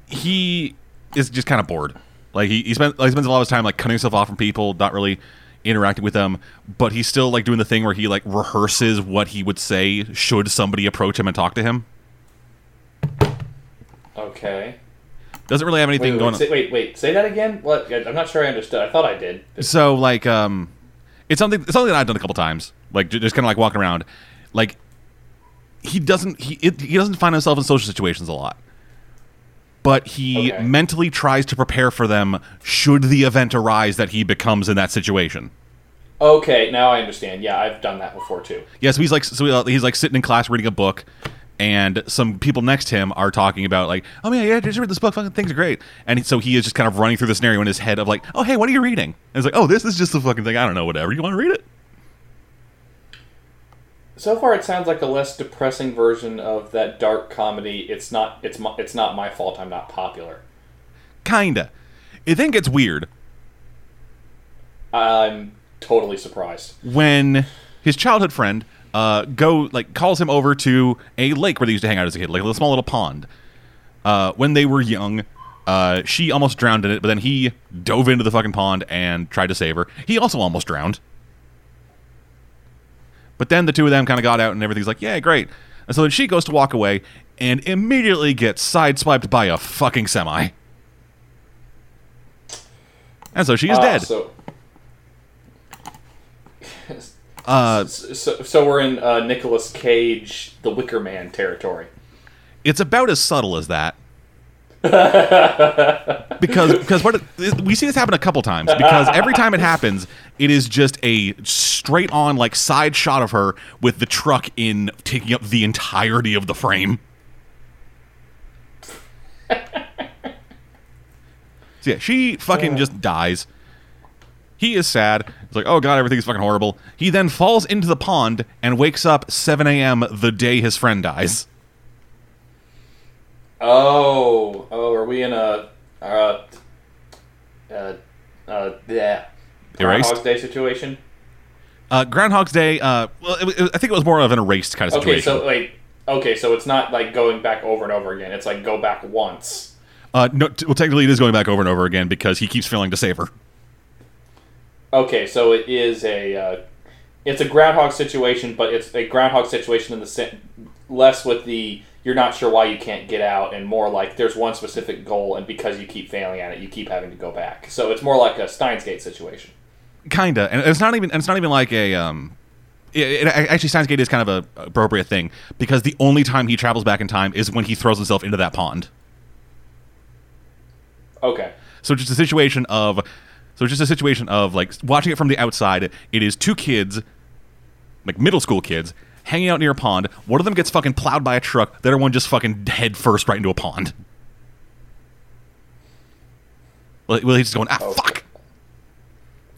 He is just kind of bored. Like he, he, spent, like, he spends a lot of his time like cutting himself off from people, not really interacting with them. But he's still like doing the thing where he like rehearses what he would say should somebody approach him and talk to him. Okay. Doesn't really have anything Wait, going wait, on. say, wait, wait. Say that again. What? I'm not sure I understood. I thought I did. So like um, it's something it's something that I've done a couple times. Like just kind of like walking around, like he doesn't he it, he doesn't find himself in social situations a lot, but he Okay. mentally tries to prepare for them should the event arise that he becomes in that situation. Okay, now I understand. Yeah, I've done that before too. Yeah, so he's like so uh, he's like sitting in class reading a book, and some people next to him are talking about like, oh man, yeah, just read this book, fucking things are great. And so he is just kind of running through the scenario in his head of like, oh hey, what are you reading? And it's like, oh, this is just a fucking thing. I don't know, whatever. You want to read it? So far, it sounds like a less depressing version of that dark comedy. It's not. It's my, It's not my fault. I'm not popular. Kinda. It then gets weird I'm totally surprised. when his childhood friend uh, go like calls him over to a lake where they used to hang out as a kid, like a small little pond. Uh, when they were young, uh, she almost drowned in it, but then he dove into the fucking pond and tried to save her. He also almost drowned. But then the two of them kind of got out, and everything's like, yeah, great. And so then she goes to walk away and immediately gets sideswiped by a fucking semi. And so she is Ah, dead. So, Uh, so, so we're in uh, Nicolas Cage, The Wicker Man territory. it's about as subtle as that. because because what we see this happen a couple times. Because every time it happens it is just a straight on like side shot of her with the truck in taking up the entirety of the frame. So yeah she fucking just dies. He is sad. It's like oh god everything's fucking horrible. He then falls into the pond and wakes up 7 a.m the day his friend dies Oh, oh, are we in a uh, uh, uh, yeah, Groundhog's Day situation? Uh, Groundhog's Day. Uh, well, it, it- I think it was more of an erased kind of situation. Okay, so wait, okay, so it's not like going back over and over again. It's like go back once. uh, no, t- well, technically, it is going back over and over again because he keeps failing to save her. Okay, so it is a uh, it's a groundhog situation, but it's a groundhog situation in the sen- less with the you're not sure why you can't get out, and more like there's one specific goal, and because you keep failing at it, you keep having to go back. So it's more like a Steins Gate situation. Kinda, and it's not even. And it's not even like a. Um, it, it, actually, Steins Gate is kind of a appropriate thing because the only time he travels back in time is when he throws himself into that pond. Okay. So just a situation of. So just a situation of like watching it from the outside. It is two kids, like middle school kids, hanging out near a pond. One of them gets fucking plowed by a truck. The other one just fucking head first right into a pond. Well, he's just going ah Okay. fuck.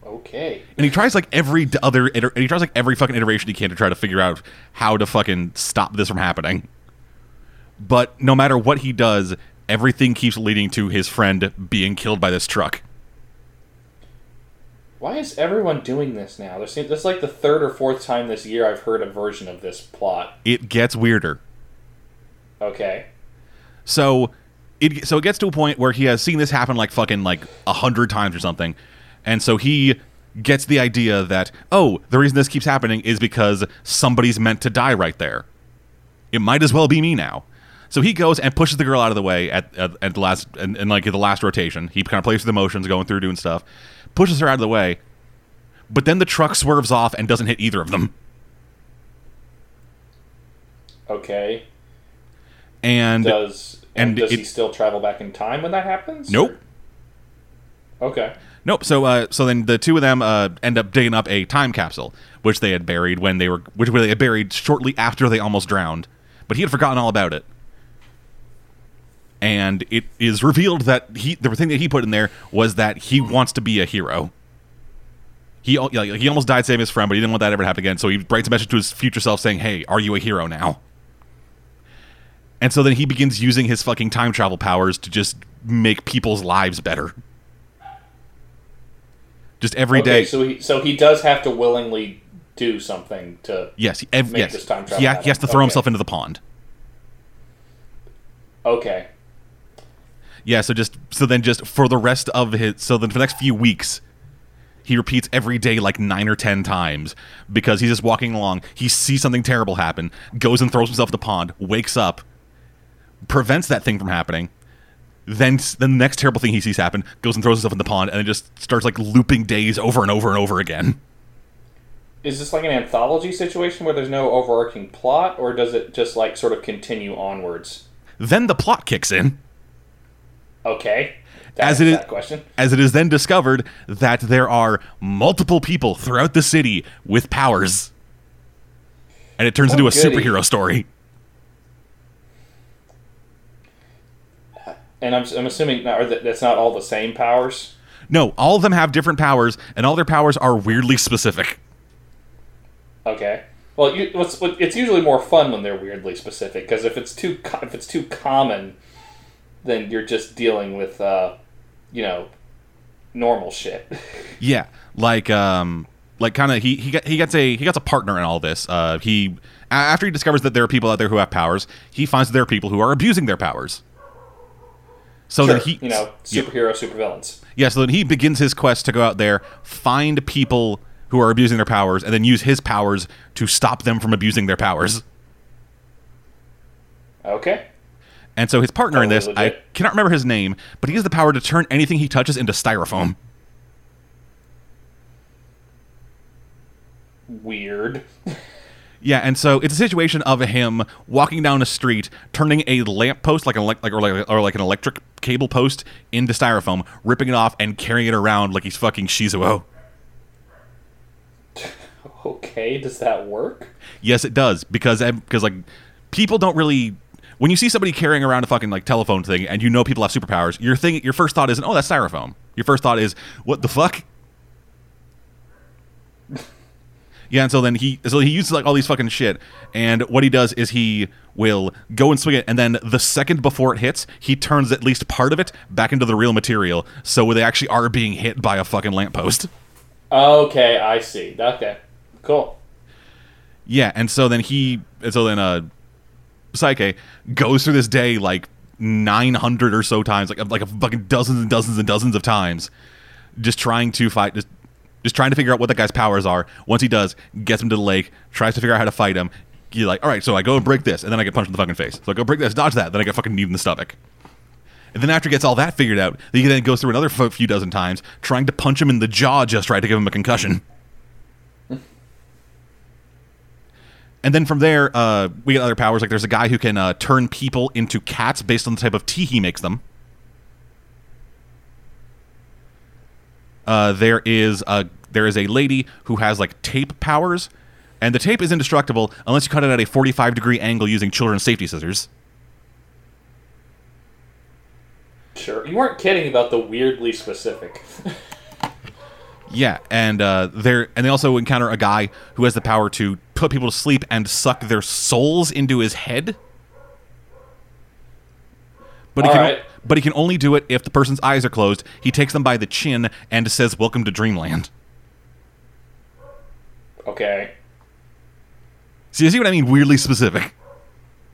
Okay. And he tries like every other, iter- and he tries like every fucking iteration he can to try to figure out how to fucking stop this from happening. But no matter what he does, everything keeps leading to his friend being killed by this truck. Why is everyone doing this now? This is like the third or fourth time this year I've heard a version of this plot. It gets weirder. Okay. So it so it gets to a point where he has seen this happen like fucking like a hundred times or something, and so he gets the idea that oh the reason this keeps happening is because somebody's meant to die right there. It might as well be me now. So he goes and pushes the girl out of the way at at, at the last and, and like the last rotation. He kind of plays with the motions, going through doing stuff, pushes her out of the way, but then the truck swerves off and doesn't hit either of them. Okay. And Does and, and does it- he still travel back in time when that happens? Nope. Or- Okay. Nope. So, uh, so then the two of them uh, end up digging up a time capsule, which they had buried when they were, which they had buried shortly after they almost drowned, but he had forgotten all about it. And it is revealed that he, the thing that he put in there was that he wants to be a hero. He, like, he almost died saving his friend, but he didn't want that ever to happen again. So he writes a message to his future self saying, "Hey, are you a hero now?" And so then he begins using his fucking time travel powers to just make people's lives better. Just every okay, day. So he so he does have to willingly do something to. yes, he- ev- make yes. this time he, travel ha- he has to throw Okay. himself into the pond. Okay. Yeah, so just so then just for the rest of his so then for the next few weeks he repeats every day like 9 or 10 times because he's just walking along, he sees something terrible happen, goes and throws himself in the pond, wakes up, prevents that thing from happening. Then then the next terrible thing he sees happen, goes and throws himself in the pond and then just starts like looping days over and over and over again. Is this like an anthology situation where there's no overarching plot, or does it just like sort of continue onwards? Then the plot kicks in. Okay. That, As it is- that question. as it is then discovered that there are multiple people throughout the city with powers. And it turns Oh, into a oh, goody. superhero story. And I'm, I'm assuming that that's not all the same powers. No, all of them have different powers, and all their powers are weirdly specific. Okay. Well, you, what, it's usually more fun when they're weirdly specific because if it's too if it's too common, then you're just dealing with uh, you know, normal shit. Yeah, like um, like kind of he he get, he gets a he gets a partner in all this. Uh, he after he discovers that there are people out there who have powers, he finds that there are people who are abusing their powers. So Sure, then he you know, yeah. superhero, supervillains. Yeah, so then he begins his quest to go out there, find people who are abusing their powers, and then use his powers to stop them from abusing their powers. Okay. And so his partner in this, I cannot remember his name, but he has the power to turn anything he touches into styrofoam. Weird. Yeah, and so it's a situation of him walking down a street, turning a lamppost like an like or like or like an electric cable post into styrofoam, ripping it off and carrying it around like he's fucking Shizuo. Okay, does that work? Yes, it does because because like people don't really when you see somebody carrying around a fucking like telephone thing and you know people have superpowers, your thing your first thought isn't oh that's styrofoam. Your first thought is what the fuck. Yeah, and so then he so he uses like all these fucking shit, and what he does is he will go and swing it, and then the second before it hits, he turns at least part of it back into the real material, so they actually are being hit by a fucking lamppost. Okay, I see. Okay, cool. Yeah, and so then he, and so then uh, Psyche goes through this day like nine hundred or so times, like like a fucking dozens and dozens and dozens of times, just trying to fight, just just trying to figure out what that guy's powers are. Once he does, gets him to the lake, tries to figure out how to fight him. You're like, all right, so I go and break this, and then I get punched in the fucking face. So I go break this, dodge that, then I get fucking kneed in the stomach. And then after he gets all that figured out, he then goes through another few dozen times, trying to punch him in the jaw just right to give him a concussion. And then from there, uh, we get other powers. Like there's a guy who can uh, turn people into cats based on the type of tea he makes them. Uh, there is a there is a lady who has like tape powers, and the tape is indestructible unless you cut it at a 45 degree angle using children's safety scissors. Sure. You weren't kidding about the weirdly specific. Yeah, and uh, there and they also encounter a guy who has the power to put people to sleep and suck their souls into his head. But he can right. but he can only do it if the person's eyes are closed. He takes them by the chin and says, "Welcome to Dreamland." Okay. See, you see what I mean? Weirdly specific.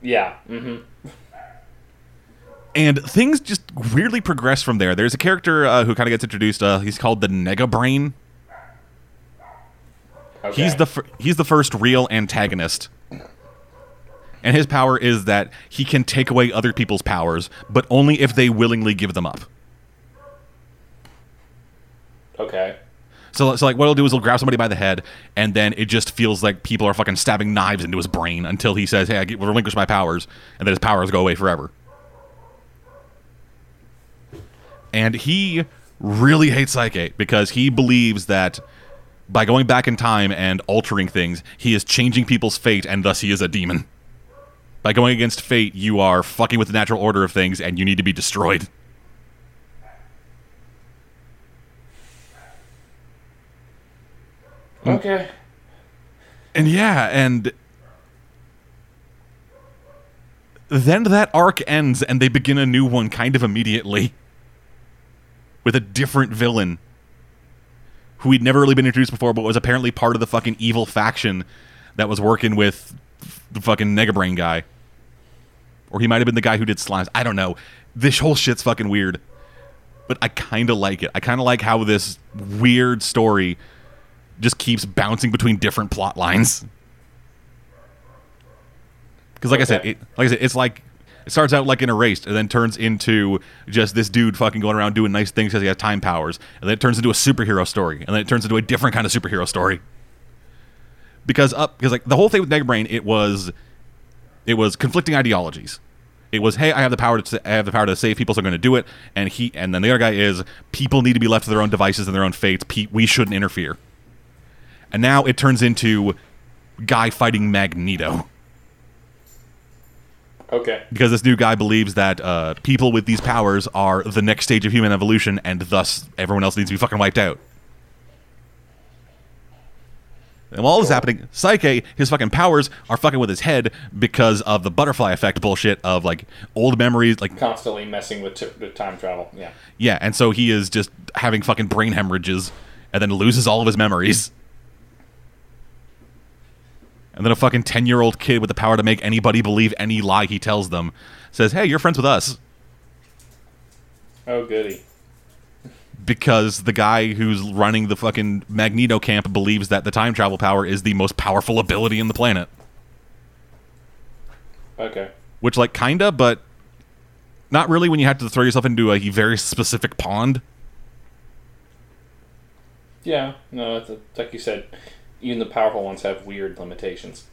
Yeah. Mm-hmm. And things just weirdly progress from there. There's a character uh, who kind of gets introduced. Uh, he's called the Nega Brain. Okay. He's the fir- he's the first real antagonist. And his power is that he can take away other people's powers, but only if they willingly give them up. okay. So, so like what he'll do is he'll grab somebody by the head, and then it just feels like people are fucking stabbing knives into his brain until he says, "Hey, I get, relinquish my powers," and then his powers go away forever. And he really hates Psyche because he believes that by going back in time and altering things, he is changing people's fate, and thus he is a demon. By going against fate, you are fucking with the natural order of things, and you need to be destroyed. Mm. Okay. And yeah, and then that arc ends and they begin a new one kind of immediately with a different villain who he'd never really been introduced before but was apparently part of the fucking evil faction that was working with the fucking Negabrain guy. Or he might have been the guy who did slimes. I don't know. This whole shit's fucking weird. But I kind of like it. I kind of like how this weird story just keeps bouncing between different plot lines. Because, like I said, it, like I said, it's like it starts out like in Erased, and then turns into just this dude fucking going around doing nice things because he has time powers, and then it turns into a superhero story, and then it turns into a different kind of superhero story. Because up, because like the whole thing with Negabrain, it was, it was conflicting ideologies. It was, hey, I have the power to, I have the power to save people, so I'm going to do it. And he, and then the other guy is, people need to be left to their own devices and their own fates. We shouldn't interfere. And now it turns into guy fighting Magneto Okay. because this new guy believes that uh, people with these powers are the next stage of human evolution, and thus everyone else needs to be fucking wiped out. And while all this is happening, Psyche, his fucking powers are fucking with his head because of the butterfly effect bullshit of like old memories, like Constantly messing with, t- with time travel. Yeah. yeah, and so he is just having fucking brain hemorrhages, and then loses all of his memories. And then a fucking 10 year old kid with the power to make anybody believe any lie he tells them says, Hey, you're friends with us. Oh, goody. Because the guy who's running the fucking Magneto camp believes that the time travel power is the most powerful ability in the planet. Okay. Which, like, kinda, but not really when you have to throw yourself into a very specific pond. Yeah, no, it's a, like you said, even the powerful ones have weird limitations.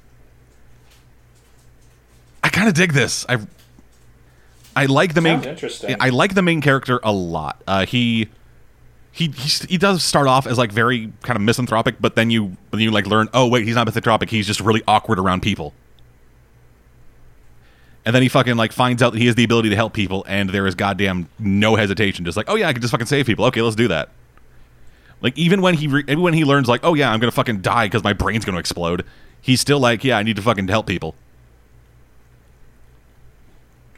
I kind of dig this. I I like the main. Interesting. I like the main character a lot. Uh, he. He, he, he does start off as like very kind of misanthropic, but then you then you like learn oh wait he's not misanthropic he's just really awkward around people, and then he fucking like finds out that he has the ability to help people, and there is goddamn no hesitation, just like oh yeah I can just fucking save people okay let's do that. Like even when he re- even when he learns like oh yeah I'm gonna fucking die because my brain's gonna explode, he's still like yeah I need to fucking help people.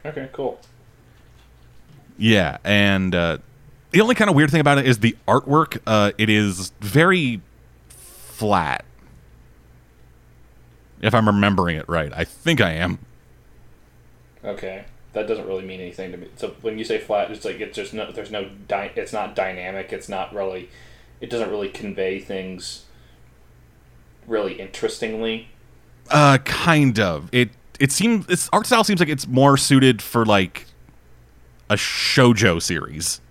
okay, cool. Yeah, and uh, the only kind of weird thing about it is the artwork. Uh, it is very flat. If I'm remembering it right, I think I am. Okay, that doesn't really mean anything to me. So when you say flat, it's like it's just no. There's no. Dy- it's not dynamic. It's not really. It doesn't really convey things. Really interestingly. Uh, kind of. It it seems its art style seems like it's more suited for like a shojo series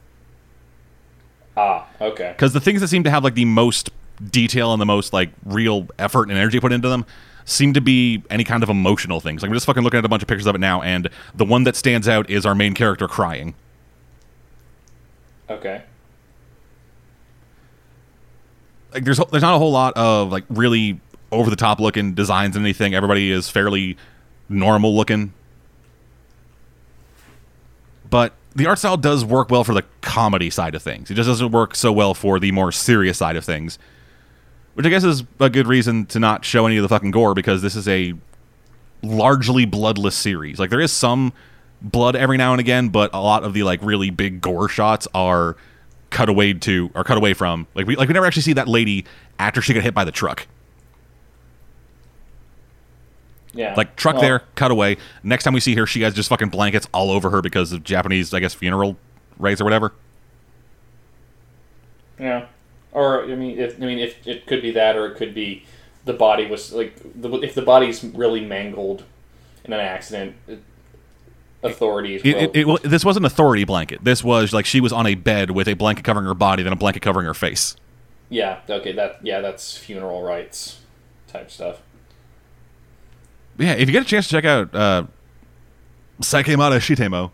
Ah, okay. because the things that seem to have like the most detail and the most like real effort and energy put into them seem to be any kind of emotional things. Like I'm just fucking looking at a bunch of pictures of it now, and the one that stands out is our main character crying. Okay. Like there's there's not a whole lot of like really over the top looking designs and anything. Everybody is fairly normal looking. But the art style does work well for the comedy side of things. It just doesn't work so well for the more serious side of things. Which I guess is a good reason to not show any of the fucking gore because this is a largely bloodless series. Like there is some blood every now and again, but a lot of the like really big gore shots are cut away to or cut away from. Like we like we never actually see that lady after she got hit by the truck. Yeah. Like truck Well, there, cut away. Next time we see her, she has just fucking blankets all over her because of Japanese, I guess, funeral rites or whatever. Yeah. Or I mean, if I mean, if it could be that, or it could be the body was like the, if the body's really mangled in an accident, it, authorities. It, it, it, well, this wasn't an authority blanket. This was like she was on a bed with a blanket covering her body, then a blanket covering her face. yeah. Okay. That yeah. That's funeral rites type stuff. yeah, if you get a chance to check out uh, Sakemata Shitemo,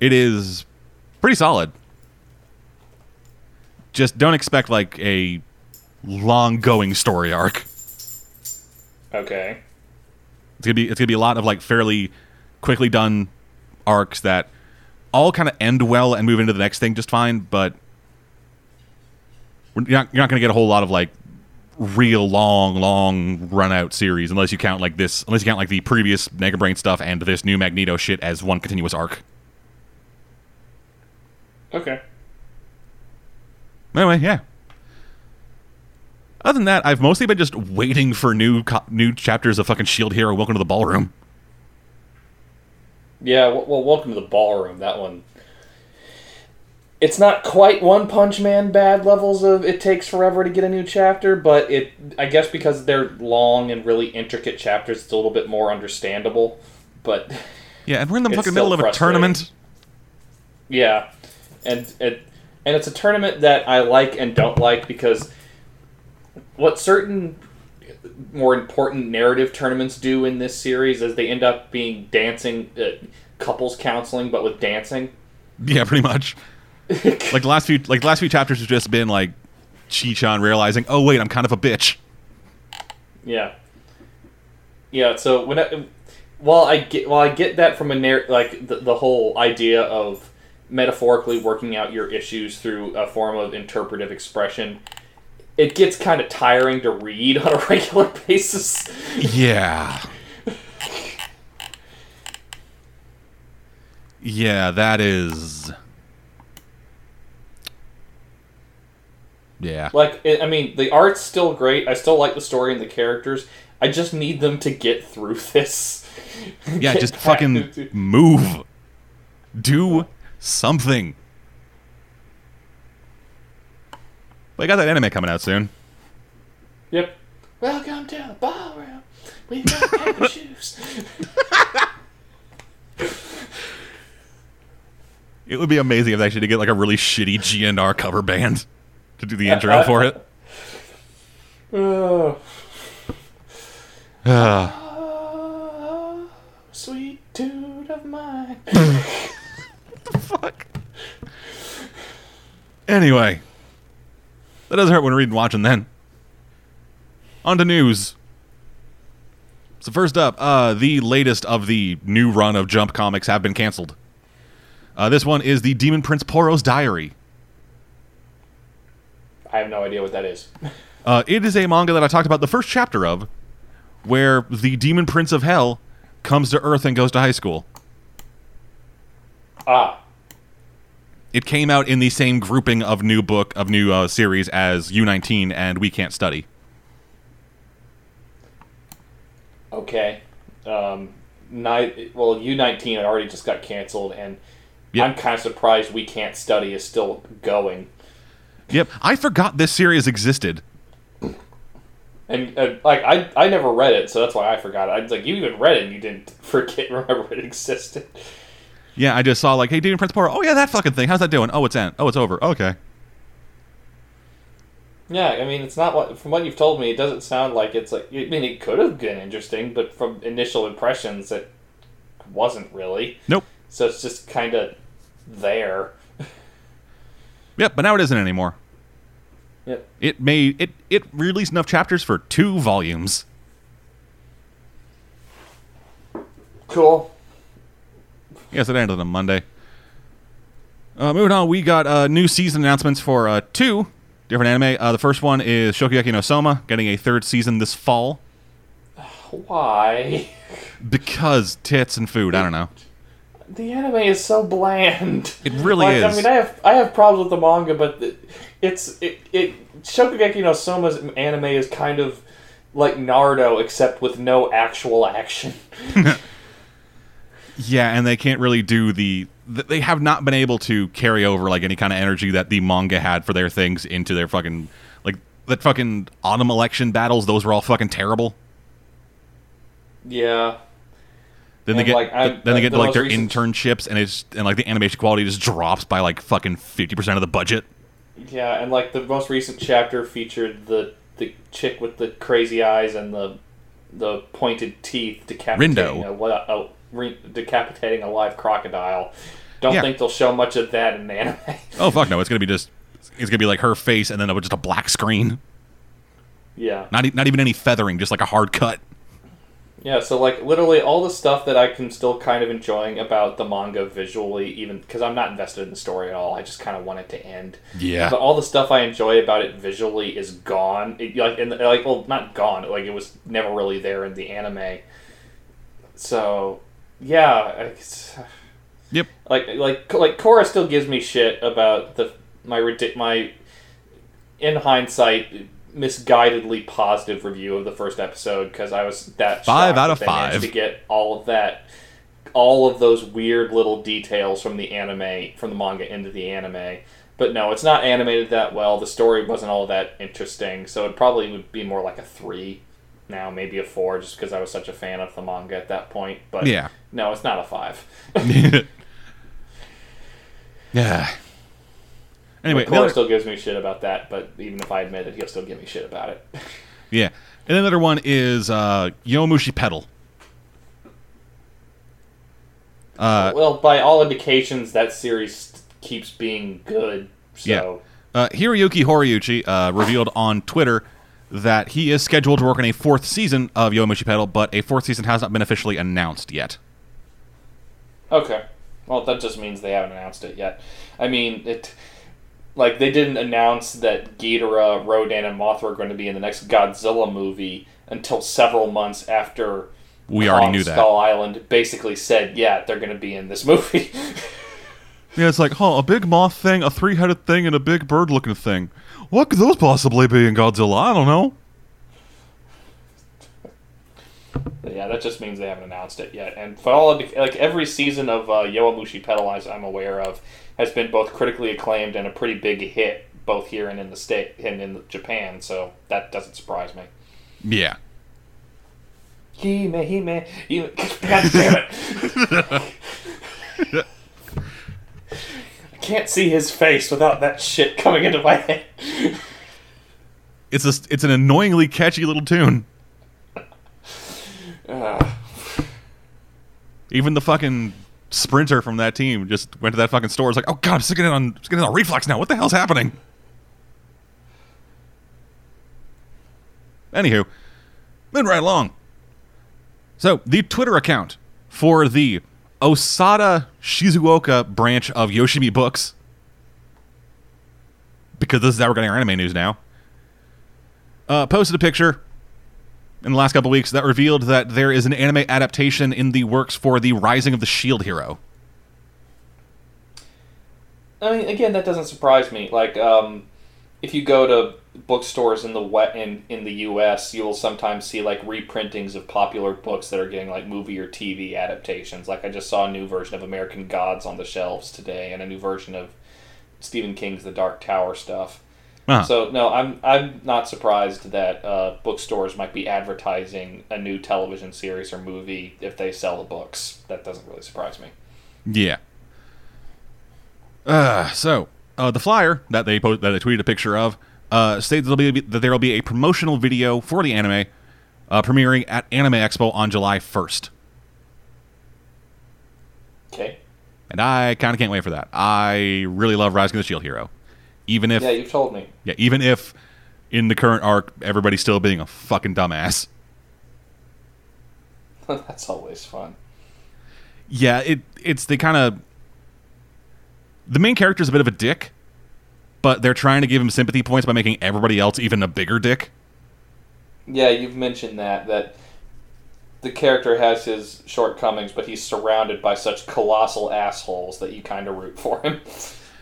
it is pretty solid. Just don't expect like a long going story arc. Okay. It's gonna be it's gonna be a lot of like fairly quickly done arcs that all kind of end well and move into the next thing just fine, but you're not, you're not gonna get a whole lot of like real long, long run out series unless you count like this unless you count like the previous Mega Brain stuff and this new Magneto shit as one continuous arc. Okay. Anyway, yeah. Other than that, I've mostly been just waiting for new co- new chapters of fucking Shield Hero. Welcome to the ballroom. Yeah. Well, welcome to the ballroom. That one. It's not quite One Punch Man bad levels of it takes forever to get a new chapter, but it I guess because they're long and really intricate chapters, it's a little bit more understandable. But Yeah, and we're in the fucking middle of a tournament. Yeah, and it and it's a tournament that I like and don't like because what certain more important narrative tournaments do in this series as they end up being dancing uh, couples counseling, but with dancing. Yeah, pretty much. like the last few like the last few chapters have just been like Chi-chan realizing, "Oh wait, I'm kind of a bitch." Yeah. Yeah. So when I, while I get while I get that from a narr- like the, the whole idea of metaphorically working out your issues through a form of interpretive expression, it gets kind of tiring to read on a regular basis. Yeah. Yeah, that is Yeah. Like, I mean, the art's still great. I still like the story and the characters. I just need them to get through this. Yeah, just fucking move. Do something. But I got that anime coming out soon. Yep. Welcome to the ballroom. We got paper shoes. It would be amazing if they actually did get like a really shitty GNR cover band to do the intro for it. Oh, Ah. oh, sweet dude of mine. What the fuck. Anyway, that doesn't hurt when reading and watching then. On to news. So first up, uh, the latest of the new run of Jump comics have been canceled. Uh, this one is the Demon Prince Poro's Diary. I have no idea what that is. Uh, it is a manga that I talked about the first chapter of, where the Demon Prince of Hell comes to Earth and goes to high school. Ah, It came out in the same grouping of new book of new uh, series as U19 and We Can't Study. okay. Um, ni- well, U nineteen already just got canceled, and Yep. I'm kind of surprised we can't study is still going. Yep, I forgot this series existed. And uh, like I, I never read it, so that's why I forgot it. I was like, you even read it, and you didn't forget remember it existed. Yeah, I just saw like, hey, Demon Prince Poro. Oh yeah, that fucking thing. How's that doing? Oh, it's end. Oh, it's over. Okay. Yeah, I mean, it's not what from what you've told me, it doesn't sound like it's like. I mean, it could have been interesting, but from initial impressions, it wasn't really. Nope. So it's just kind of there. Yep, but now it isn't anymore. Yep. It made it it released enough chapters for two volumes. Cool. Yes, it ended on Monday. Uh, moving on, we got uh, new season announcements for uh, two different anime. Uh, the first one is Shokugeki no Soma, getting a third season this fall Why? because tits and food. I don't know. The anime is so bland. It really Like, I mean, I have I have problems with the manga, but it's it, it Shokugeki no Soma's anime is kind of like Naruto, except with no actual action. Yeah, and they can't really do the. They have not been able to carry over like any kind of energy that the manga had for their things into their fucking like that fucking autumn election battles. Those were all fucking terrible. yeah. Then they get like, I- then they get the to, like their recent- internships and it's and like the animation quality just drops by like fucking fifty percent of the budget. Yeah, and like the most recent chapter featured the the chick with the crazy eyes and the the pointed teeth decapitating Rindo. a, a re- decapitating a live crocodile. Don't Yeah. think they'll show much of that in the anime. Oh fuck no! It's gonna be just it's gonna be like her face and then just a black screen. yeah. Not e- not even any feathering, just like a hard cut. Yeah, so like literally all the stuff that I can still kind of enjoying about the manga visually, even because I'm not invested in the story at all. I just kind of want it to end. Yeah. But all the stuff I enjoy about it visually is gone. It, like, and, like, well, not gone. Like, it was never really there in the anime. So, yeah, it's, uh, Yep. like, like, like, Korra still gives me shit about the my my, in hindsight, misguidedly positive review of the first episode because I was that Five out of that they managed five. to get all of that, all of those weird little details from the anime from the manga into the anime. But no, it's not animated that well. The story wasn't all that interesting, so it probably would be more like a three now, maybe a four, just because I was such a fan of the manga at that point. But Yeah. No, it's not a five. yeah. Anyway, Korra still gives me shit about that, but even if I admit it, he'll still give me shit about it. yeah. And another one is uh, Yowamushi Pedal. Uh, well, by all indications, that series keeps being good. So Uh, Hiroyuki Horiuchi uh, revealed on Twitter that he is scheduled to work on a fourth season of Yowamushi Pedal, but a fourth season has not been officially announced yet. Okay, well that just means they haven't announced it yet. I mean, it like they didn't announce that Ghidorah, Rodan, and Mothra are going to be in the next Godzilla movie until several months after. We already knew that. Skull Island basically said, "Yeah, they're going to be in this movie." Yeah, it's like, huh, a big moth thing, a three headed thing, and a big bird looking thing. What could those possibly be in Godzilla? I don't know. Yeah, that just means they haven't announced it yet. And for all of like every season of uh, Yowamushi Pedal Eyes I'm aware of has been both critically acclaimed and a pretty big hit both here and in the state and in Japan. So that doesn't surprise me. Yeah. Hime, Hime, Hime. God damn it! I can't see his face without that shit coming into my head. It's a it's an annoyingly catchy little tune. Even the fucking sprinter from that team just went to that fucking store. It's like, oh god, I'm sticking it on sticking it on reflex now. What the hell's happening? Anywho, moving right along. So the Twitter account for the Osada Shizuoka branch of Yoshimi Books, because this is how we're getting our anime news now, uh, posted a picture in the last couple weeks that revealed that there is an anime adaptation in the works for the Rising of the Shield Hero. I mean, again, that doesn't surprise me. Like, um, if you go to bookstores in the wet in in the U.S., you'll sometimes see like reprintings of popular books that are getting like movie or TV adaptations. Like, I just saw a new version of American Gods on the shelves today, and a new version of Stephen King's The Dark Tower stuff. Uh-huh. So no, I'm I'm not surprised that uh, bookstores might be advertising a new television series or movie if they sell the books. That doesn't really surprise me. Yeah. Uh, so uh, the flyer that they po- that they tweeted a picture of uh, states there'll be, that there will be a promotional video for the anime uh, premiering at Anime Expo on July 1st, Okay. and I kind of can't wait for that. I really love Rising of the Shield Hero, even if Yeah, you've told me. yeah, even if in the current arc everybody's still being a fucking dumbass. That's always fun. Yeah, it it's they kind of the main character's a bit of a dick, but they're trying to give him sympathy points by making everybody else even a bigger dick. Yeah, you've mentioned that that the character has his shortcomings, but he's surrounded by such colossal assholes that you kind of root for him.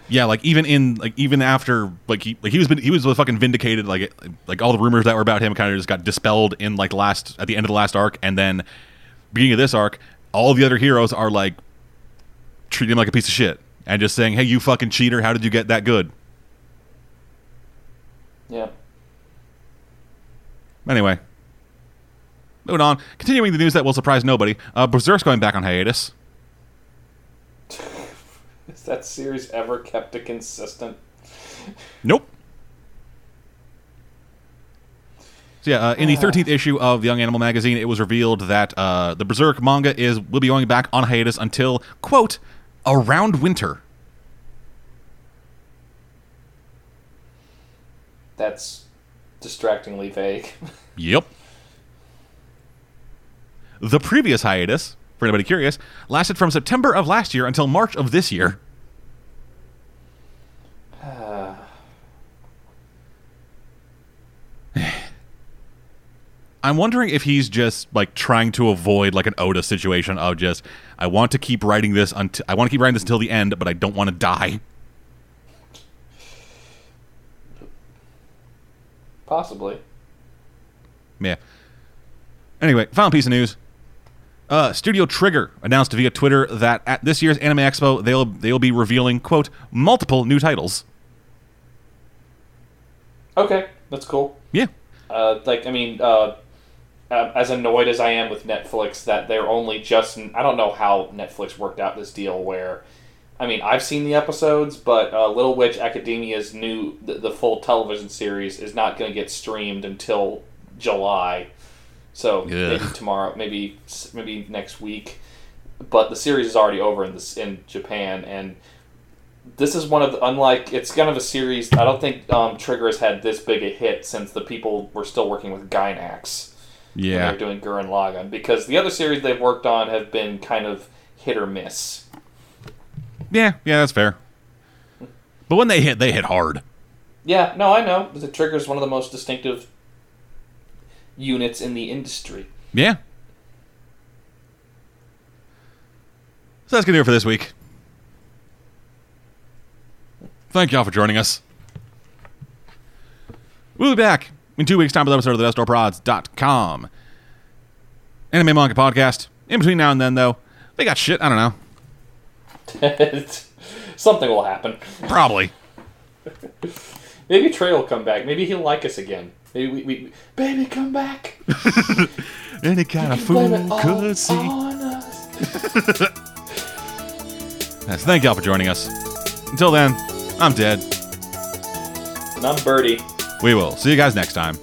Yeah, like even in like even after like he like he was he was fucking vindicated like like all the rumors that were about him kind of just got dispelled in like last at the end of the last arc and then beginning of this arc all the other heroes are like treating him like a piece of shit and just saying hey you fucking cheater how did you get that good? Yeah. anyway. Moving on. Continuing the news that will surprise nobody uh, Berserk's going back on hiatus that series ever kept it consistent? Nope. So yeah, uh, in the 13th issue of the Young Animal magazine, it was revealed that uh, the Berserk manga is will be going back on hiatus until quote around winter. That's distractingly vague. Yep. The previous hiatus, for anybody curious, lasted from September of last year until March of this year. I'm wondering if he's just like trying to avoid like an Oda situation of just I want to keep writing this until I want to keep writing this until the end, but I don't want to die. Possibly. Yeah. Anyway, final piece of news. Uh, Studio Trigger announced via Twitter that at this year's Anime Expo they'll they'll be revealing quote multiple new titles. Okay, that's cool. Yeah. Uh, like, I mean, uh, uh, as annoyed as I am with Netflix that they're only just. I don't know how Netflix worked out this deal where. I mean, I've seen the episodes, but uh, Little Witch Academia's new, the, the full television series is not going to get streamed until July. So maybe tomorrow, maybe maybe next week. But the series is already over in this in Japan, and this is one of the, unlike it's kind of a series. I don't think um, Trigger has had this big a hit since the people were still working with Gainax Yeah. they're doing Gurren Lagann because the other series they've worked on have been kind of hit or miss. Yeah, yeah, that's fair. But when they hit, they hit hard. Yeah, no, I know. The Trigger is one of the most distinctive units in the industry. Yeah. So that's going to do it for this week. Thank y'all for joining us. We'll be back in two weeks' time with episode of the BestOrProds.com. Anime Manga Podcast. In between now and then, though, they got shit. I don't know. Something will happen. Probably. Maybe Trey will come back. Maybe he'll like us again. Maybe we, we baby, come back. Any kind of fool could see. Yes, thank y'all for joining us. Until then, I'm dead. And I'm Birdie. We will see you guys next time.